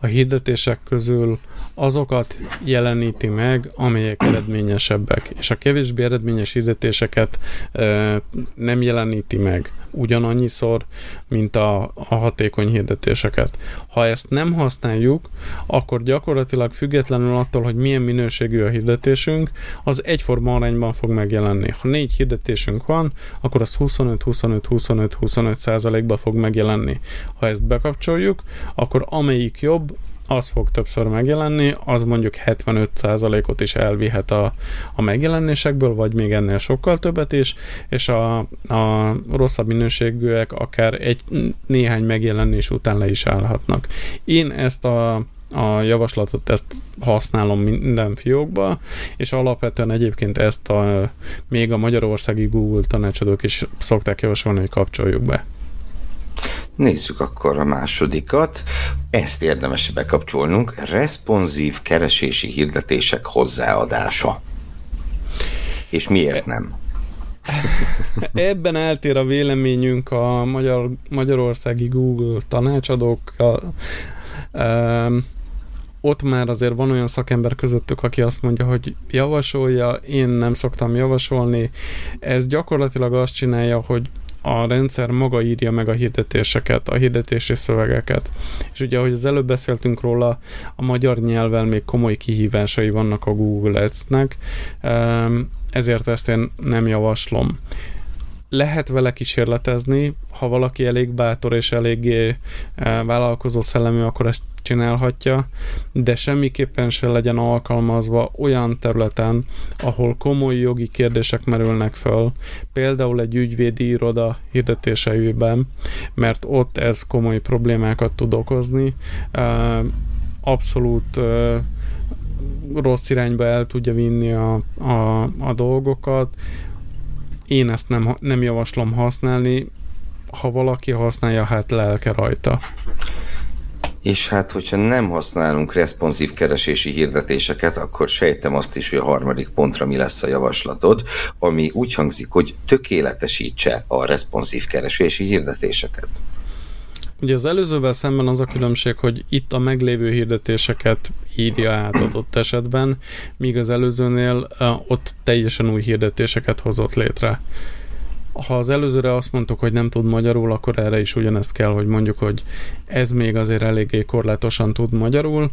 a hirdetések közül azokat jeleníti meg, amelyek eredményesebbek, és a kevésbé eredményes hirdetéseket e, nem jeleníti meg ugyanannyiszor, mint a, a hatékony hirdetéseket. Ha ezt nem használjuk, akkor gyakorlatilag függetlenül attól, hogy milyen minőségű a hirdetésünk, az egyforma arányban fog megjelenni. Ha négy hirdetésünk van, akkor az 25-25-25-25 százalékba fog megjelenni. Ha ezt bekapcsoljuk, akkor amelyik jobb, az fog többször megjelenni, az mondjuk 75%-ot is elvihet a, a megjelenésekből, vagy még ennél sokkal többet is, és a, a rosszabb minőségűek akár egy néhány megjelenés után le is állhatnak. Én ezt a a javaslatot ezt használom minden fiókba, és alapvetően egyébként ezt a, még a magyarországi Google tanácsadók is szokták javasolni, hogy kapcsoljuk be. Nézzük akkor a másodikat. Ezt érdemes bekapcsolnunk. Responsív keresési hirdetések hozzáadása. És miért nem? Ebben eltér a véleményünk a Magyar, Magyarországi Google tanácsadókkal. Um, ott már azért van olyan szakember közöttük, aki azt mondja, hogy javasolja, én nem szoktam javasolni. Ez gyakorlatilag azt csinálja, hogy a rendszer maga írja meg a hirdetéseket, a hirdetési szövegeket. És ugye, ahogy az előbb beszéltünk róla, a magyar nyelven még komoly kihívásai vannak a Google Ads-nek, ezért ezt én nem javaslom lehet vele kísérletezni, ha valaki elég bátor és eléggé vállalkozó szellemű, akkor ezt csinálhatja, de semmiképpen se legyen alkalmazva olyan területen, ahol komoly jogi kérdések merülnek föl, például egy ügyvédi iroda hirdetéseiben, mert ott ez komoly problémákat tud okozni. Abszolút rossz irányba el tudja vinni a, a, a dolgokat. Én ezt nem, nem javaslom használni, ha valaki használja, hát lelke rajta és hát, hogyha nem használunk responsív keresési hirdetéseket, akkor sejtem azt is, hogy a harmadik pontra mi lesz a javaslatod, ami úgy hangzik, hogy tökéletesítse a responsív keresési hirdetéseket. Ugye az előzővel szemben az a különbség, hogy itt a meglévő hirdetéseket írja át adott esetben, míg az előzőnél ott teljesen új hirdetéseket hozott létre ha az előzőre azt mondtuk, hogy nem tud magyarul, akkor erre is ugyanezt kell, hogy mondjuk, hogy ez még azért eléggé korlátosan tud magyarul.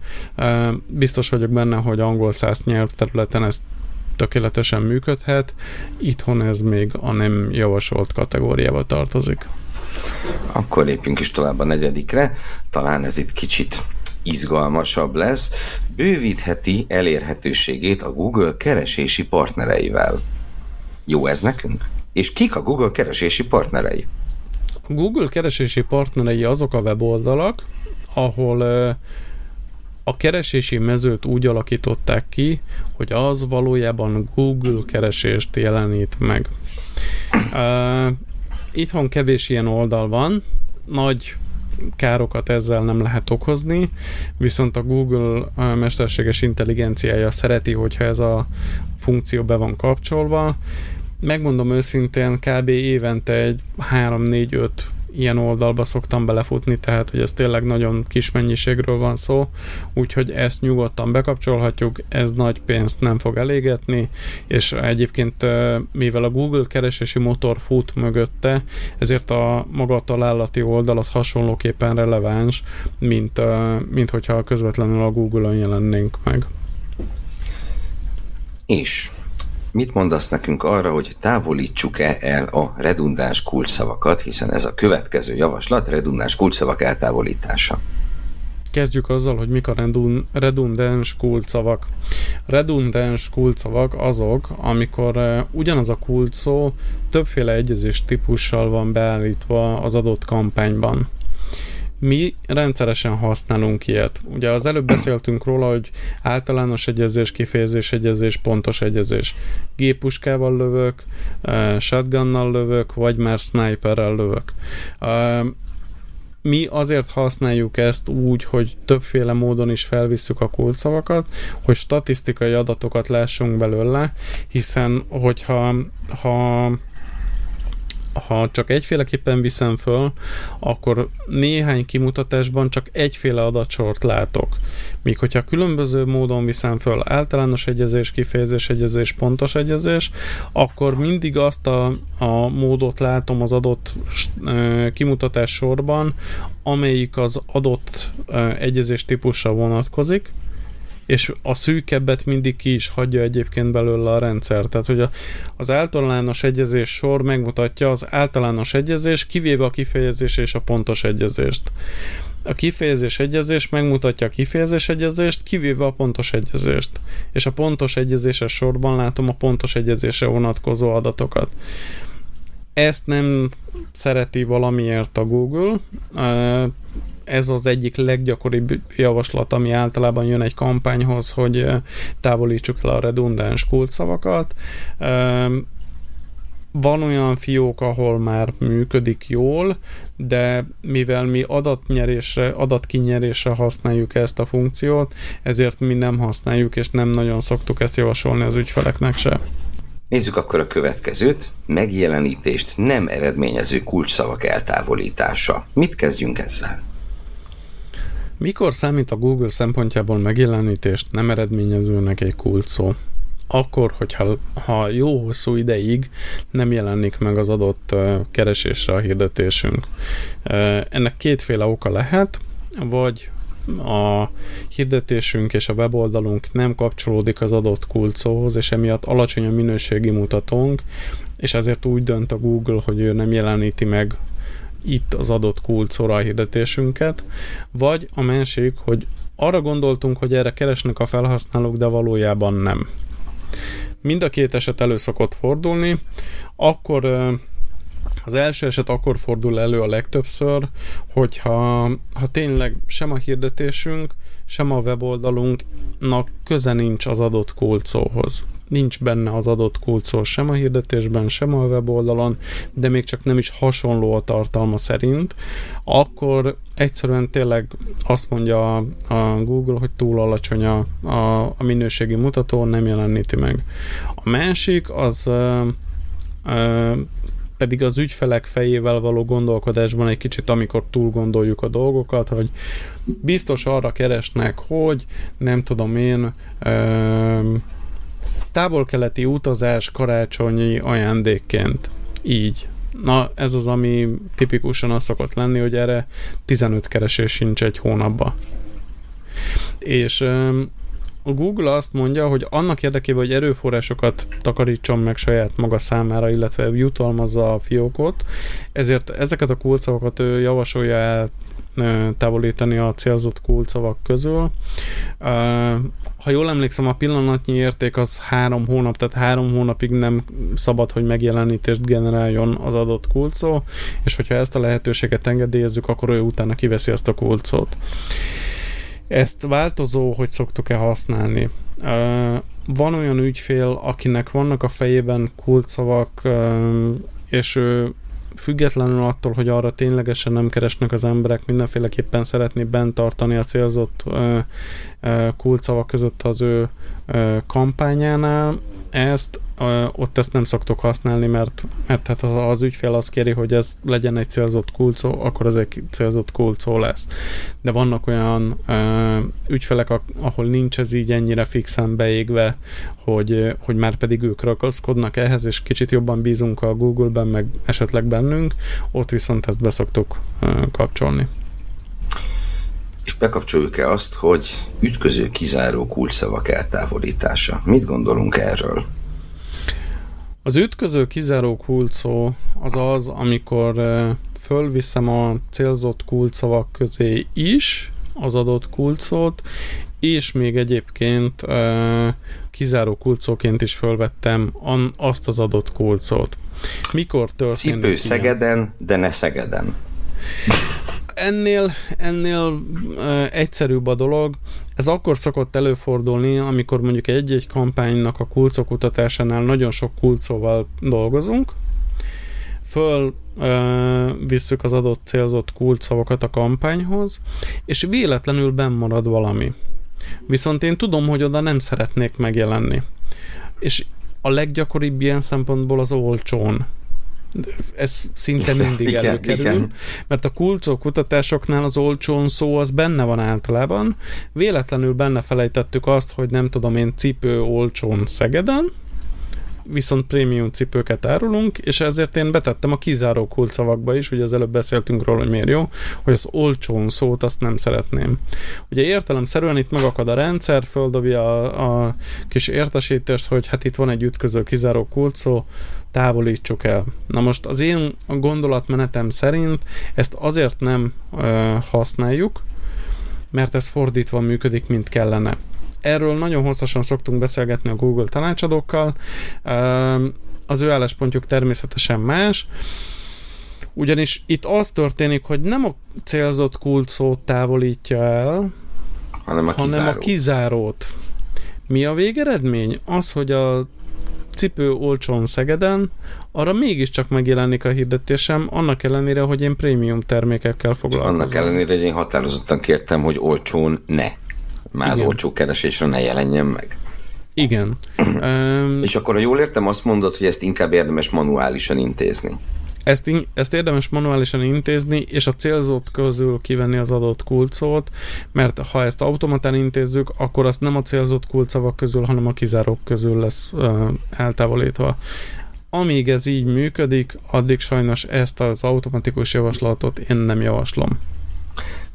Biztos vagyok benne, hogy angol száz nyelvterületen ez tökéletesen működhet. Itthon ez még a nem javasolt kategóriába tartozik. Akkor lépjünk is tovább a negyedikre. Talán ez itt kicsit izgalmasabb lesz. Bővítheti elérhetőségét a Google keresési partnereivel. Jó ez nekünk? És kik a Google keresési partnerei? Google keresési partnerei azok a weboldalak, ahol a keresési mezőt úgy alakították ki, hogy az valójában Google keresést jelenít meg. Itthon kevés ilyen oldal van, nagy károkat ezzel nem lehet okozni, viszont a Google mesterséges intelligenciája szereti, hogyha ez a funkció be van kapcsolva, megmondom őszintén, kb. évente egy 3-4-5 ilyen oldalba szoktam belefutni, tehát hogy ez tényleg nagyon kis mennyiségről van szó, úgyhogy ezt nyugodtan bekapcsolhatjuk, ez nagy pénzt nem fog elégetni, és egyébként mivel a Google keresési motor fut mögötte, ezért a maga találati oldal az hasonlóképpen releváns, mint, mint hogyha közvetlenül a Google-on jelennénk meg. És Mit mondasz nekünk arra, hogy távolítsuk-e el a redundáns kulcsszavakat, hiszen ez a következő javaslat, redundáns kulcsszavak eltávolítása. Kezdjük azzal, hogy mik a redundáns kulcsszavak. Redundáns kulcsszavak azok, amikor uh, ugyanaz a kulcsszó többféle egyezés típussal van beállítva az adott kampányban. Mi rendszeresen használunk ilyet. Ugye az előbb beszéltünk róla, hogy általános egyezés, kifejezés egyezés, pontos egyezés. Gépuskával lövök, uh, shotgunnal lövök, vagy már sniperrel lövök. Uh, mi azért használjuk ezt úgy, hogy többféle módon is felvisszük a kulcsszavakat, hogy statisztikai adatokat lássunk belőle, hiszen hogyha ha ha csak egyféleképpen viszem föl, akkor néhány kimutatásban csak egyféle adatsort látok. Míg hogyha különböző módon viszem föl általános egyezés, kifejezés egyezés, pontos egyezés, akkor mindig azt a, a módot látom az adott e, kimutatás sorban, amelyik az adott e, egyezés típusra vonatkozik, és a szűkebbet mindig ki is hagyja egyébként belőle a rendszer. Tehát, hogy a, az általános egyezés sor megmutatja az általános egyezés, kivéve a kifejezés és a pontos egyezést. A kifejezés egyezés megmutatja a kifejezés egyezést, kivéve a pontos egyezést. És a pontos egyezéses sorban látom a pontos egyezésre vonatkozó adatokat. Ezt nem szereti valamiért a Google, ez az egyik leggyakoribb javaslat, ami általában jön egy kampányhoz, hogy távolítsuk el a redundáns kulcsszavakat. Van olyan fiók, ahol már működik jól, de mivel mi adatnyerésre, adatkinyerésre használjuk ezt a funkciót, ezért mi nem használjuk, és nem nagyon szoktuk ezt javasolni az ügyfeleknek se. Nézzük akkor a következőt. Megjelenítést nem eredményező kulcsszavak eltávolítása. Mit kezdjünk ezzel? Mikor számít a Google szempontjából megjelenítést nem eredményezőnek egy kult szó? Akkor, hogyha ha jó hosszú ideig nem jelenik meg az adott keresésre a hirdetésünk. Ennek kétféle oka lehet, vagy a hirdetésünk és a weboldalunk nem kapcsolódik az adott kulcóhoz, és emiatt alacsony a minőségi mutatónk, és ezért úgy dönt a Google, hogy ő nem jeleníti meg itt az adott a hirdetésünket, vagy a másik, hogy arra gondoltunk, hogy erre keresnek a felhasználók, de valójában nem. Mind a két eset elő szokott fordulni, akkor az első eset akkor fordul elő a legtöbbször, hogyha ha tényleg sem a hirdetésünk, sem a weboldalunknak köze nincs az adott kulcóhoz nincs benne az adott kulcó sem a hirdetésben, sem a weboldalon, de még csak nem is hasonló a tartalma szerint, akkor egyszerűen tényleg azt mondja a, a Google, hogy túl alacsony a, a, a minőségi mutató, nem jeleníti meg. A másik az ö, ö, pedig az ügyfelek fejével való gondolkodásban egy kicsit, amikor túl gondoljuk a dolgokat, hogy biztos arra keresnek, hogy nem tudom én, ö, távol-keleti utazás karácsonyi ajándékként. Így. Na, ez az, ami tipikusan az szokott lenni, hogy erre 15 keresés sincs egy hónapba. És a Google azt mondja, hogy annak érdekében, hogy erőforrásokat takarítson meg saját maga számára, illetve jutalmazza a fiókot, ezért ezeket a kulcsszavakat ő javasolja el távolítani a célzott kulcsszavak közül. Ha jól emlékszem, a pillanatnyi érték az három hónap, tehát három hónapig nem szabad, hogy megjelenítést generáljon az adott kulcó, és hogyha ezt a lehetőséget engedélyezzük, akkor ő utána kiveszi ezt a kulcot. Ezt változó, hogy szoktuk-e használni. Van olyan ügyfél, akinek vannak a fejében kulcsszavak, és ő függetlenül attól, hogy arra ténylegesen nem keresnek az emberek, mindenféleképpen szeretné bent tartani a célzott kulcsszavak között az ő kampányánál, ezt ott ezt nem szoktuk használni, mert, mert hát ha az ügyfél azt kéri, hogy ez legyen egy célzott kulcó, akkor ez egy célzott kulcó lesz. De vannak olyan ö, ügyfelek, ahol nincs ez így ennyire fixen beégve, hogy, hogy már pedig ők ragaszkodnak ehhez, és kicsit jobban bízunk a Google-ben, meg esetleg bennünk, ott viszont ezt beszoktuk kapcsolni és bekapcsoljuk-e azt, hogy ütköző kizáró kulcsszavak eltávolítása. Mit gondolunk erről? Az ütköző kizáró kulcsszó az az, amikor fölviszem a célzott kulcsszavak közé is az adott kulcot, és még egyébként kizáró kulcóként is fölvettem azt az adott kulcot. Mikor történik Cipő Szegeden, de ne Szegeden ennél, ennél uh, egyszerűbb a dolog. Ez akkor szokott előfordulni, amikor mondjuk egy-egy kampánynak a kulcok kutatásánál nagyon sok kulcóval dolgozunk, föl uh, visszük az adott célzott kulcsszavakat a kampányhoz, és véletlenül benn marad valami. Viszont én tudom, hogy oda nem szeretnék megjelenni. És a leggyakoribb ilyen szempontból az olcsón ez szinte mindig Igen, előkerül, igen. mert a kulcó kutatásoknál az olcsón szó az benne van általában. Véletlenül benne felejtettük azt, hogy nem tudom én cipő olcsón Szegeden, viszont prémium cipőket árulunk, és ezért én betettem a kizáró kulcsszavakba is, ugye az előbb beszéltünk róla, hogy miért jó, hogy az olcsón szót azt nem szeretném. Ugye értelemszerűen itt megakad a rendszer, földobja a, a kis értesítést, hogy hát itt van egy ütköző kizáró kulcsszó, távolítsuk el. Na most az én gondolatmenetem szerint ezt azért nem ö, használjuk, mert ez fordítva működik, mint kellene. Erről nagyon hosszasan szoktunk beszélgetni a Google tanácsadókkal. Az ő álláspontjuk természetesen más, ugyanis itt az történik, hogy nem a célzott kulcsszót távolítja el, hanem a hanem a kizárót. Mi a végeredmény? Az, hogy a cipő olcsón Szegeden, arra mégiscsak megjelenik a hirdetésem, annak ellenére, hogy én prémium termékekkel foglalkozom. Annak ellenére, hogy én határozottan kértem, hogy olcsón ne. Az Igen. olcsó keresésre ne jelenjen meg. Igen. És akkor, ha jól értem, azt mondod, hogy ezt inkább érdemes manuálisan intézni. Ezt, in- ezt érdemes manuálisan intézni, és a célzott közül kivenni az adott kulcot, mert ha ezt automatán intézzük, akkor azt nem a célzott kulcsszavak közül, hanem a kizárók közül lesz uh, eltávolítva. Amíg ez így működik, addig sajnos ezt az automatikus javaslatot én nem javaslom.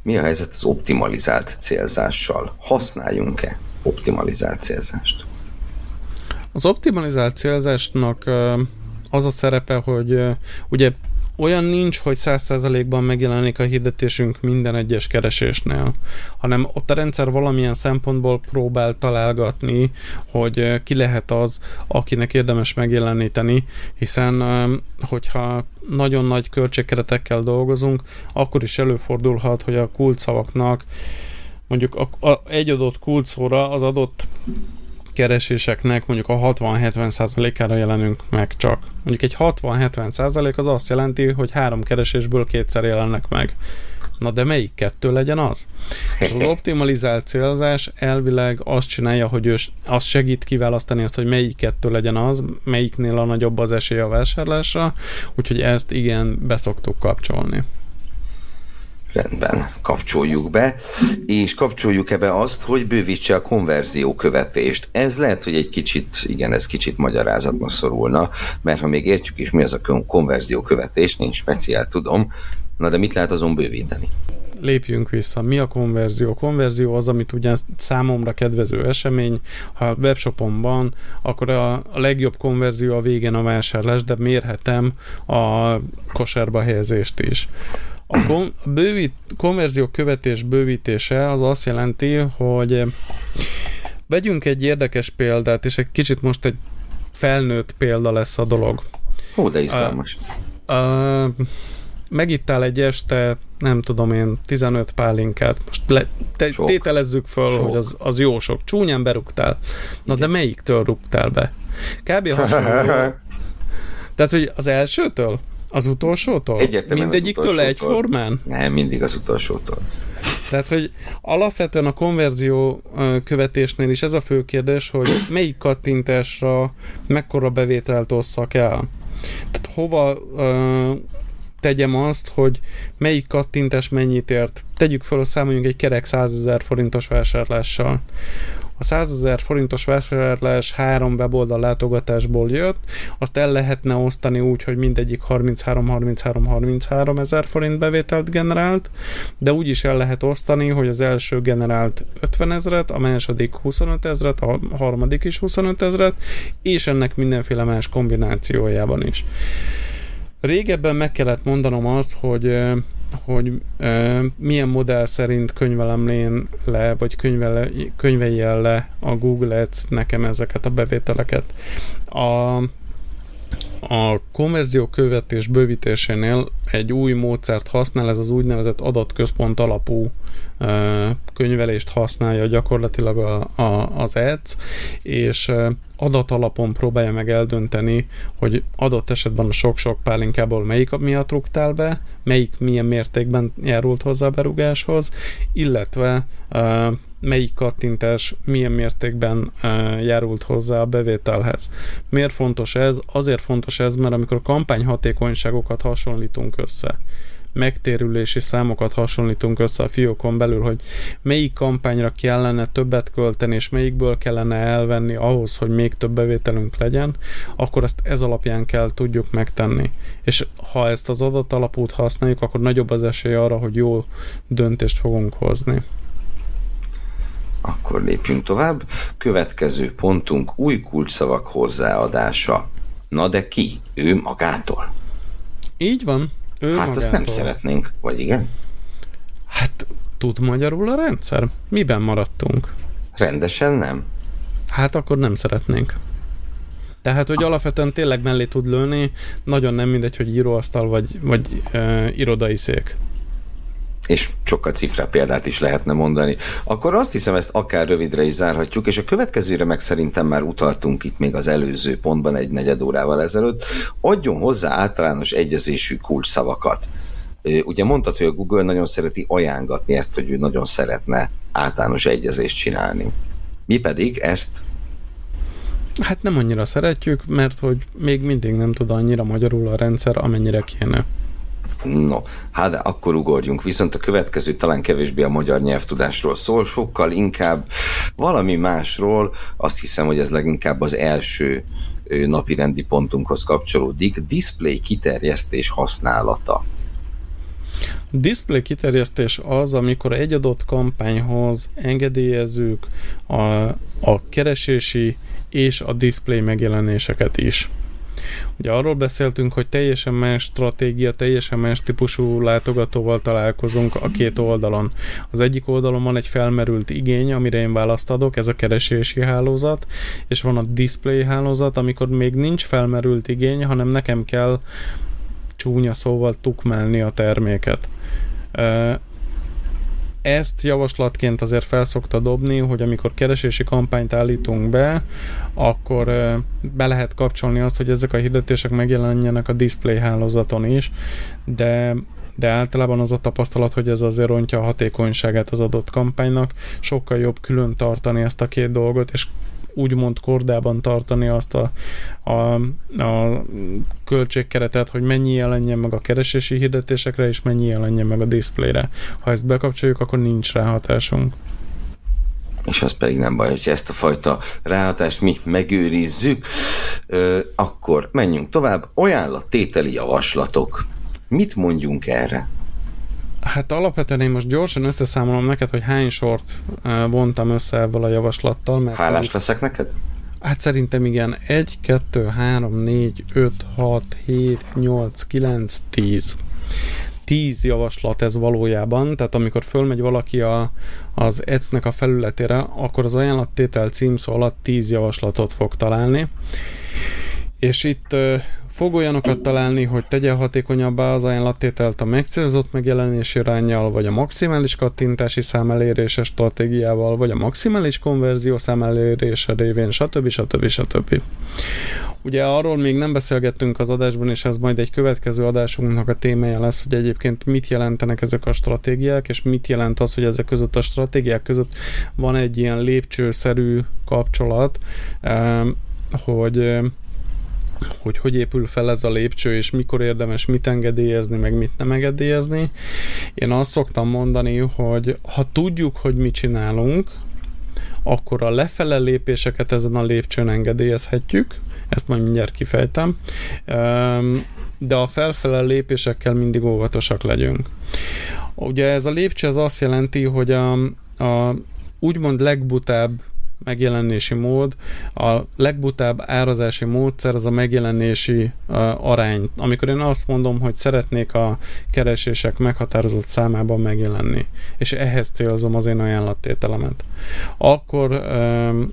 Mi a helyzet az optimalizált célzással? Használjunk-e optimalizált célzást? Az optimalizált célzásnak az a szerepe, hogy ugye olyan nincs, hogy 100%-ban megjelenik a hirdetésünk minden egyes keresésnél, hanem ott a rendszer valamilyen szempontból próbál találgatni, hogy ki lehet az, akinek érdemes megjeleníteni, hiszen hogyha nagyon nagy költségkeretekkel dolgozunk, akkor is előfordulhat, hogy a kulcsszavaknak mondjuk a, a, egy adott kulcsszóra az adott kereséseknek mondjuk a 60-70%-ára jelenünk meg csak. Mondjuk egy 60-70% az azt jelenti, hogy három keresésből kétszer jelennek meg. Na de melyik kettő legyen az? Az optimalizált célzás elvileg azt csinálja, hogy ő azt segít kiválasztani azt, hogy melyik kettő legyen az, melyiknél a nagyobb az esély a vásárlásra, úgyhogy ezt igen, beszoktuk kapcsolni. Rendben, kapcsoljuk be, és kapcsoljuk ebbe azt, hogy bővítse a konverzió követést. Ez lehet, hogy egy kicsit, igen, ez kicsit magyarázatba szorulna, mert ha még értjük is, mi az a kon- konverzió követés, nincs speciál tudom, na de mit lehet azon bővíteni? lépjünk vissza. Mi a konverzió? Konverzió az, amit ugye számomra kedvező esemény. Ha a webshopon van, akkor a, a legjobb konverzió a végén a vásárlás, de mérhetem a kosárba helyezést is. A kon- a bővít, konverzió követés bővítése az azt jelenti, hogy vegyünk egy érdekes példát, és egy kicsit most egy felnőtt példa lesz a dolog. Hú, de izgalmas. Uh, megittál egy este, nem tudom én, 15 pálinkát. Most le, te, Sok. tételezzük föl, Sok. hogy az, az jó sok. Csúnyán berúgtál. Na de melyiktől rúgtál be? Kb. hasonló. Tehát, hogy az elsőtől? Az utolsótól? Egyértelműen az Mindegyiktől utolsótól. egyformán? Nem, mindig az utolsótól. Tehát, hogy alapvetően a konverzió követésnél is ez a fő kérdés, hogy melyik kattintásra mekkora bevételt osszak el. Tehát hova ö, tegyem azt, hogy melyik kattintás mennyit ért. Tegyük fel, hogy számoljunk egy kerek 100 ezer forintos vásárlással. A 100 ezer forintos vásárlás három weboldal látogatásból jött, azt el lehetne osztani úgy, hogy mindegyik 33-33-33 ezer forint bevételt generált, de úgy is el lehet osztani, hogy az első generált 50 ezret, a második 25 ezret, a harmadik is 25 ezret, és ennek mindenféle más kombinációjában is. Régebben meg kellett mondanom azt, hogy hogy ö, milyen modell szerint könyvelem én le, vagy könyvele, könyvelje le a Google Ads nekem ezeket a bevételeket. A, a konverzió követés bővítésénél egy új módszert használ, ez az úgynevezett adatközpont alapú ö, könyvelést használja gyakorlatilag a, a, az Ads, és ö, adat alapon próbálja meg eldönteni, hogy adott esetben a sok-sok pálinkából melyik miatt rúgtál be, melyik milyen mértékben járult hozzá a berugáshoz, illetve uh, melyik kattintás milyen mértékben járult hozzá a bevételhez. Miért fontos ez? Azért fontos ez, mert amikor kampány hatékonyságokat hasonlítunk össze, megtérülési számokat hasonlítunk össze a fiókon belül, hogy melyik kampányra kellene többet költeni, és melyikből kellene elvenni ahhoz, hogy még több bevételünk legyen, akkor ezt ez alapján kell tudjuk megtenni. És ha ezt az adat alapút használjuk, akkor nagyobb az esély arra, hogy jó döntést fogunk hozni. Akkor lépjünk tovább. Következő pontunk új kulcsszavak hozzáadása. Na de ki? Ő magától? Így van. Ő hát magától. azt nem szeretnénk, vagy igen? Hát tud magyarul a rendszer? Miben maradtunk? Rendesen nem. Hát akkor nem szeretnénk. Tehát, hogy alapvetően tényleg mellé tud lőni, nagyon nem mindegy, hogy íróasztal vagy, vagy e, irodai szék és sokkal cifra példát is lehetne mondani. Akkor azt hiszem, ezt akár rövidre is zárhatjuk, és a következőre meg szerintem már utaltunk itt még az előző pontban egy negyed órával ezelőtt, adjon hozzá általános egyezésű kulcsszavakat. Ugye mondtad, hogy a Google nagyon szereti ajángatni ezt, hogy ő nagyon szeretne általános egyezést csinálni. Mi pedig ezt Hát nem annyira szeretjük, mert hogy még mindig nem tud annyira magyarul a rendszer, amennyire kéne. No, hát akkor ugorjunk. Viszont a következő talán kevésbé a magyar nyelvtudásról szól, sokkal inkább valami másról. Azt hiszem, hogy ez leginkább az első napi rendi pontunkhoz kapcsolódik. Display kiterjesztés használata. Display kiterjesztés az, amikor egy adott kampányhoz engedélyezzük a, a keresési és a display megjelenéseket is. Ugye arról beszéltünk, hogy teljesen más stratégia, teljesen más típusú látogatóval találkozunk a két oldalon. Az egyik oldalon van egy felmerült igény, amire én választ adok, ez a keresési hálózat, és van a display hálózat, amikor még nincs felmerült igény, hanem nekem kell csúnya szóval tukmálni a terméket ezt javaslatként azért felszokta dobni, hogy amikor keresési kampányt állítunk be, akkor be lehet kapcsolni azt, hogy ezek a hirdetések megjelenjenek a display hálózaton is, de de általában az a tapasztalat, hogy ez azért rontja a hatékonyságát az adott kampánynak, sokkal jobb külön tartani ezt a két dolgot, és úgymond kordában tartani azt a, a, a költségkeretet, hogy mennyi jelenjen meg a keresési hirdetésekre, és mennyi jelenjen meg a displayre. Ha ezt bekapcsoljuk, akkor nincs ráhatásunk és az pedig nem baj, hogy ezt a fajta ráhatást mi megőrizzük, akkor menjünk tovább. Ajánlattételi javaslatok. Mit mondjunk erre? Hát alapvetően én most gyorsan összeszámolom neked, hogy hány sort vontam össze ebből a javaslattal. Mert Hálás úgy... leszek neked? Hát szerintem igen. 1, 2, 3, 4, 5, 6, 7, 8, 9, 10. 10 javaslat ez valójában, tehát amikor fölmegy valaki a, az EC-nek a felületére, akkor az ajánlattétel címszó alatt 10 javaslatot fog találni. És itt Fog olyanokat találni, hogy tegye hatékonyabbá az ajánlattételt a megcélzott megjelenési irányjal, vagy a maximális kattintási szám elérése stratégiával, vagy a maximális konverzió szám elérése révén, stb. stb. stb. Ugye arról még nem beszélgettünk az adásban, és ez majd egy következő adásunknak a témája lesz, hogy egyébként mit jelentenek ezek a stratégiák, és mit jelent az, hogy ezek között a stratégiák között van egy ilyen lépcsőszerű kapcsolat, hogy hogy hogy épül fel ez a lépcső, és mikor érdemes mit engedélyezni, meg mit nem engedélyezni. Én azt szoktam mondani, hogy ha tudjuk, hogy mit csinálunk, akkor a lefele lépéseket ezen a lépcsőn engedélyezhetjük, ezt majd mindjárt kifejtem, de a felfele lépésekkel mindig óvatosak legyünk. Ugye ez a lépcső az azt jelenti, hogy a, a úgymond legbutább megjelenési mód, a legbutább árazási módszer az a megjelenési uh, arány. Amikor én azt mondom, hogy szeretnék a keresések meghatározott számában megjelenni, és ehhez célzom az én ajánlattételemet, akkor um,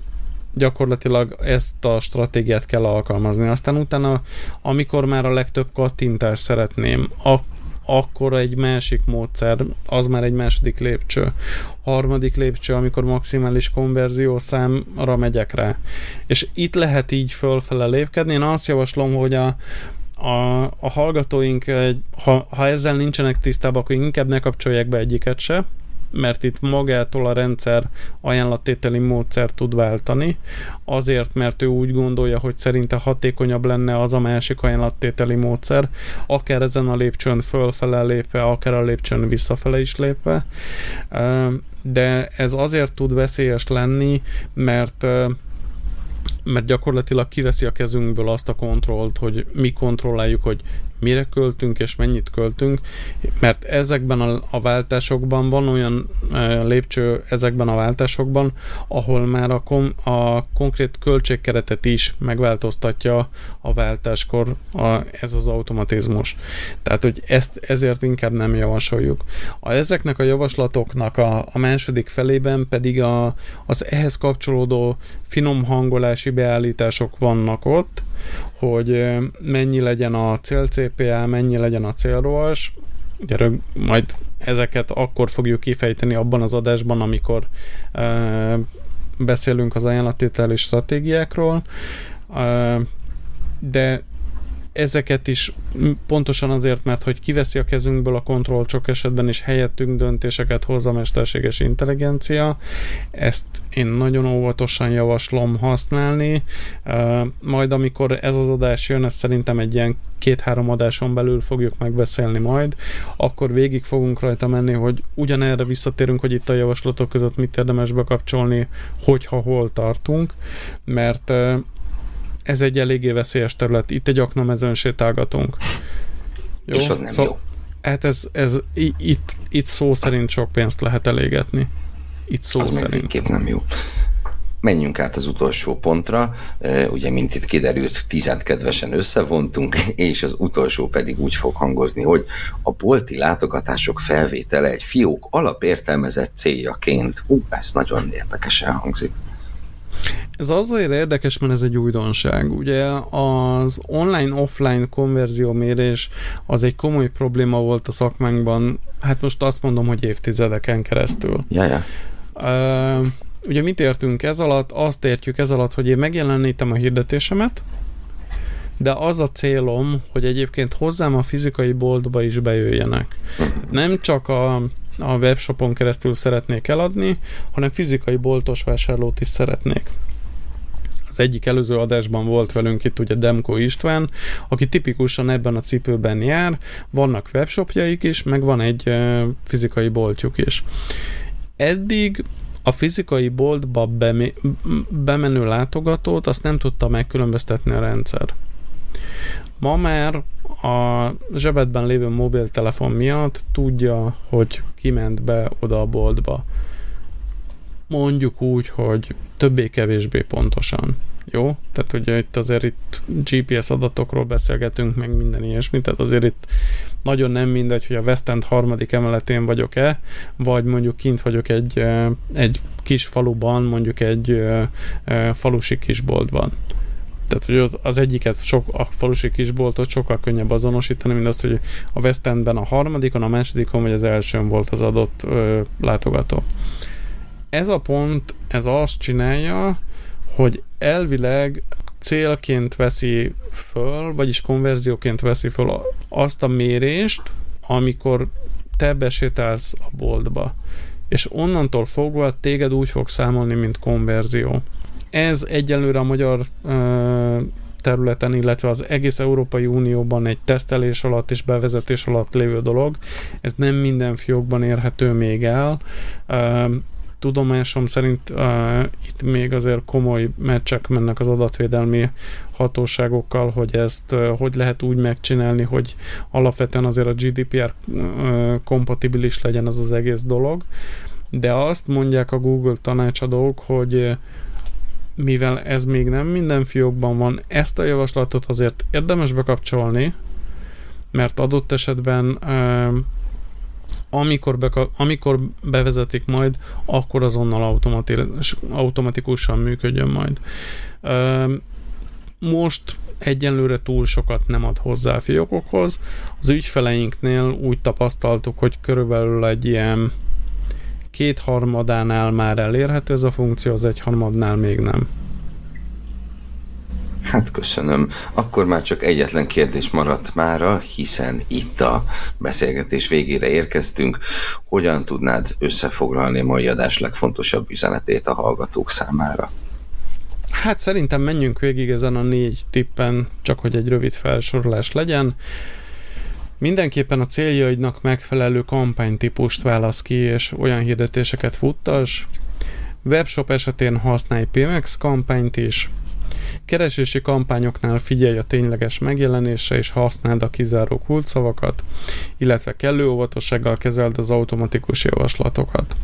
gyakorlatilag ezt a stratégiát kell alkalmazni. Aztán utána, amikor már a legtöbb kattintást szeretném, akkor akkor egy másik módszer, az már egy második lépcső. Harmadik lépcső, amikor maximális konverzió számra megyek rá. És itt lehet így fölfele lépkedni. Én azt javaslom, hogy a, a, a hallgatóink, ha, ha ezzel nincsenek tisztában, akkor inkább ne kapcsolják be egyiket se, mert itt magától a rendszer ajánlattételi módszer tud váltani, azért, mert ő úgy gondolja, hogy szerinte hatékonyabb lenne az a másik ajánlattételi módszer, akár ezen a lépcsőn fölfele lépve, akár a lépcsőn visszafele is lépve, de ez azért tud veszélyes lenni, mert mert gyakorlatilag kiveszi a kezünkből azt a kontrollt, hogy mi kontrolláljuk, hogy mire költünk és mennyit költünk, mert ezekben a, a váltásokban van olyan e, lépcső ezekben a váltásokban, ahol már a, kom, a konkrét költségkeretet is megváltoztatja a váltáskor a, ez az automatizmus. Tehát, hogy ezt ezért inkább nem javasoljuk. A, ezeknek a javaslatoknak a, a második felében pedig a, az ehhez kapcsolódó finom hangolási beállítások vannak ott, hogy mennyi legyen a cél CPA, mennyi legyen a célrós, ugye majd ezeket akkor fogjuk kifejteni abban az adásban, amikor uh, beszélünk az ajánlatételi stratégiákról, uh, de ezeket is pontosan azért, mert hogy kiveszi a kezünkből a kontroll sok esetben is helyettünk döntéseket hoz a mesterséges intelligencia. Ezt én nagyon óvatosan javaslom használni. Majd amikor ez az adás jön, ezt szerintem egy ilyen két-három adáson belül fogjuk megbeszélni majd, akkor végig fogunk rajta menni, hogy ugyanerre visszatérünk, hogy itt a javaslatok között mit érdemes bekapcsolni, hogyha hol tartunk, mert ez egy eléggé veszélyes terület. Itt egy aknamezőn sétálgatunk. Jó? És az nem szó, jó. Hát ez, ez itt, itt szó szerint sok pénzt lehet elégetni. Itt szó az szerint. nem jó. Menjünk át az utolsó pontra. Ugye, mint itt kiderült, tizet kedvesen összevontunk, és az utolsó pedig úgy fog hangozni, hogy a bolti látogatások felvétele egy fiók alapértelmezett céljaként. Hú, ez nagyon érdekesen hangzik. Ez azért érdekes, mert ez egy újdonság. Ugye az online-offline konverzió mérés az egy komoly probléma volt a szakmánkban, hát most azt mondom, hogy évtizedeken keresztül. Ja, ja. Uh, ugye mit értünk ez alatt? Azt értjük ez alatt, hogy én megjelenítem a hirdetésemet, de az a célom, hogy egyébként hozzám a fizikai boltba is bejöjjenek. Nem csak a, a webshopon keresztül szeretnék eladni, hanem fizikai boltos vásárlót is szeretnék. Az egyik előző adásban volt velünk itt ugye Demko István, aki tipikusan ebben a cipőben jár, vannak webshopjaik is, meg van egy fizikai boltjuk is. Eddig a fizikai boltba bemenő látogatót azt nem tudta megkülönböztetni a rendszer. Ma már a zsebedben lévő mobiltelefon miatt tudja, hogy kiment be oda a boltba. Mondjuk úgy, hogy többé-kevésbé pontosan. Jó? Tehát ugye itt azért itt GPS adatokról beszélgetünk, meg minden ilyesmi, tehát azért itt nagyon nem mindegy, hogy a West End harmadik emeletén vagyok-e, vagy mondjuk kint vagyok egy, egy kis faluban, mondjuk egy falusi kisboltban. Tehát, hogy az egyiket, sok, a falusi kisboltot sokkal könnyebb azonosítani, mint az, hogy a West Endben a harmadikon, a másodikon, vagy az elsőn volt az adott ö, látogató. Ez a pont, ez azt csinálja, hogy elvileg célként veszi föl, vagyis konverzióként veszi föl azt a mérést, amikor te besétálsz a boltba. És onnantól fogva téged úgy fog számolni, mint konverzió. Ez egyelőre a magyar területen, illetve az egész Európai Unióban egy tesztelés alatt és bevezetés alatt lévő dolog. Ez nem minden fiókban érhető még el. Tudomásom szerint uh, itt még azért komoly meccsek mennek az adatvédelmi hatóságokkal, hogy ezt uh, hogy lehet úgy megcsinálni, hogy alapvetően azért a GDPR uh, kompatibilis legyen az az egész dolog. De azt mondják a Google tanácsadók, hogy mivel ez még nem minden fiókban van, ezt a javaslatot azért érdemes bekapcsolni, mert adott esetben amikor, beka, amikor bevezetik majd, akkor azonnal automatikusan működjön majd. Most egyenlőre túl sokat nem ad hozzá a fiókokhoz. Az ügyfeleinknél úgy tapasztaltuk, hogy körülbelül egy ilyen kétharmadánál már elérhető ez a funkció, az egyharmadnál még nem. Hát köszönöm. Akkor már csak egyetlen kérdés maradt mára, hiszen itt a beszélgetés végére érkeztünk. Hogyan tudnád összefoglalni a mai adás legfontosabb üzenetét a hallgatók számára? Hát szerintem menjünk végig ezen a négy tippen, csak hogy egy rövid felsorolás legyen. Mindenképpen a céljaidnak megfelelő kampánytípust válasz ki, és olyan hirdetéseket futtas. Webshop esetén használj PMX kampányt is, Keresési kampányoknál figyelj a tényleges megjelenésre és használd a kizáró kulcsszavakat, illetve kellő óvatossággal kezeld az automatikus javaslatokat.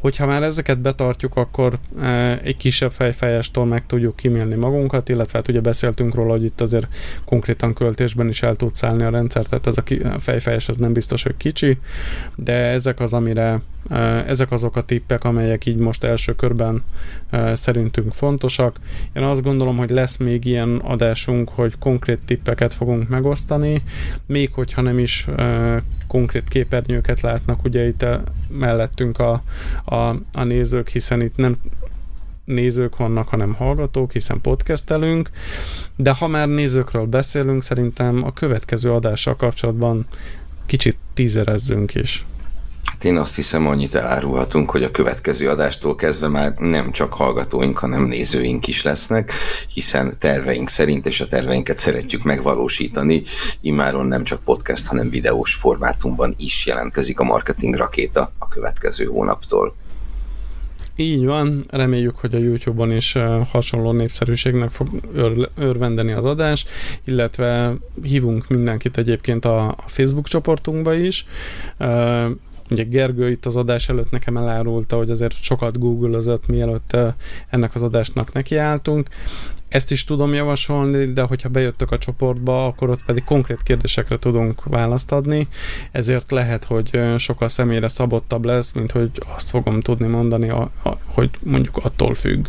Hogyha már ezeket betartjuk, akkor e, egy kisebb fejfájástól meg tudjuk kimélni magunkat, illetve hát ugye beszéltünk róla, hogy itt azért konkrétan költésben is el tudsz állni a rendszer, tehát ez a, fejfájás az nem biztos, hogy kicsi, de ezek az, amire, e, ezek azok a tippek, amelyek így most első körben szerintünk fontosak. Én azt gondolom, hogy lesz még ilyen adásunk, hogy konkrét tippeket fogunk megosztani, még hogyha nem is konkrét képernyőket látnak ugye itt mellettünk a, a, a nézők, hiszen itt nem nézők vannak, hanem hallgatók, hiszen podcastelünk, de ha már nézőkről beszélünk, szerintem a következő adással kapcsolatban kicsit tízerezzünk is. Hát én azt hiszem, annyit elárulhatunk, hogy a következő adástól kezdve már nem csak hallgatóink, hanem nézőink is lesznek, hiszen terveink szerint, és a terveinket szeretjük megvalósítani, immáron nem csak podcast, hanem videós formátumban is jelentkezik a marketing rakéta a következő hónaptól. Így van, reméljük, hogy a YouTube-on is hasonló népszerűségnek fog ör- örvendeni az adás, illetve hívunk mindenkit egyébként a Facebook csoportunkba is. Ugye Gergő itt az adás előtt nekem elárulta, hogy azért sokat googlözött, mielőtt ennek az adásnak nekiálltunk. Ezt is tudom javasolni, de hogyha bejöttök a csoportba, akkor ott pedig konkrét kérdésekre tudunk választ adni, ezért lehet, hogy sokkal személyre szabottabb lesz, mint hogy azt fogom tudni mondani, hogy mondjuk attól függ.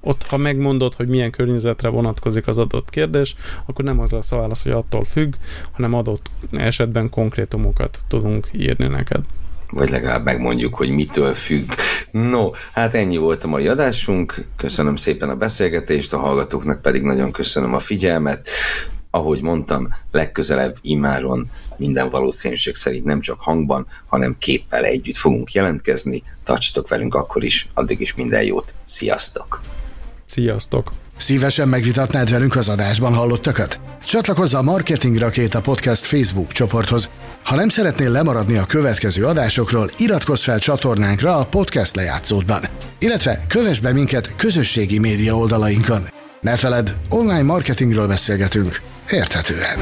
Ott, ha megmondod, hogy milyen környezetre vonatkozik az adott kérdés, akkor nem az lesz a válasz, hogy attól függ, hanem adott esetben konkrétumokat tudunk írni neked vagy legalább megmondjuk, hogy mitől függ. No, hát ennyi volt a mai adásunk. Köszönöm szépen a beszélgetést, a hallgatóknak pedig nagyon köszönöm a figyelmet. Ahogy mondtam, legközelebb immáron minden valószínűség szerint nem csak hangban, hanem képpel együtt fogunk jelentkezni. Tartsatok velünk akkor is, addig is minden jót. Sziasztok! Sziasztok! Szívesen megvitatnád velünk az adásban hallottakat? Csatlakozz a Marketing Rakéta Podcast Facebook csoporthoz. Ha nem szeretnél lemaradni a következő adásokról, iratkozz fel csatornánkra a podcast lejátszódban. Illetve kövess be minket közösségi média oldalainkon. Ne feledd, online marketingről beszélgetünk. Érthetően.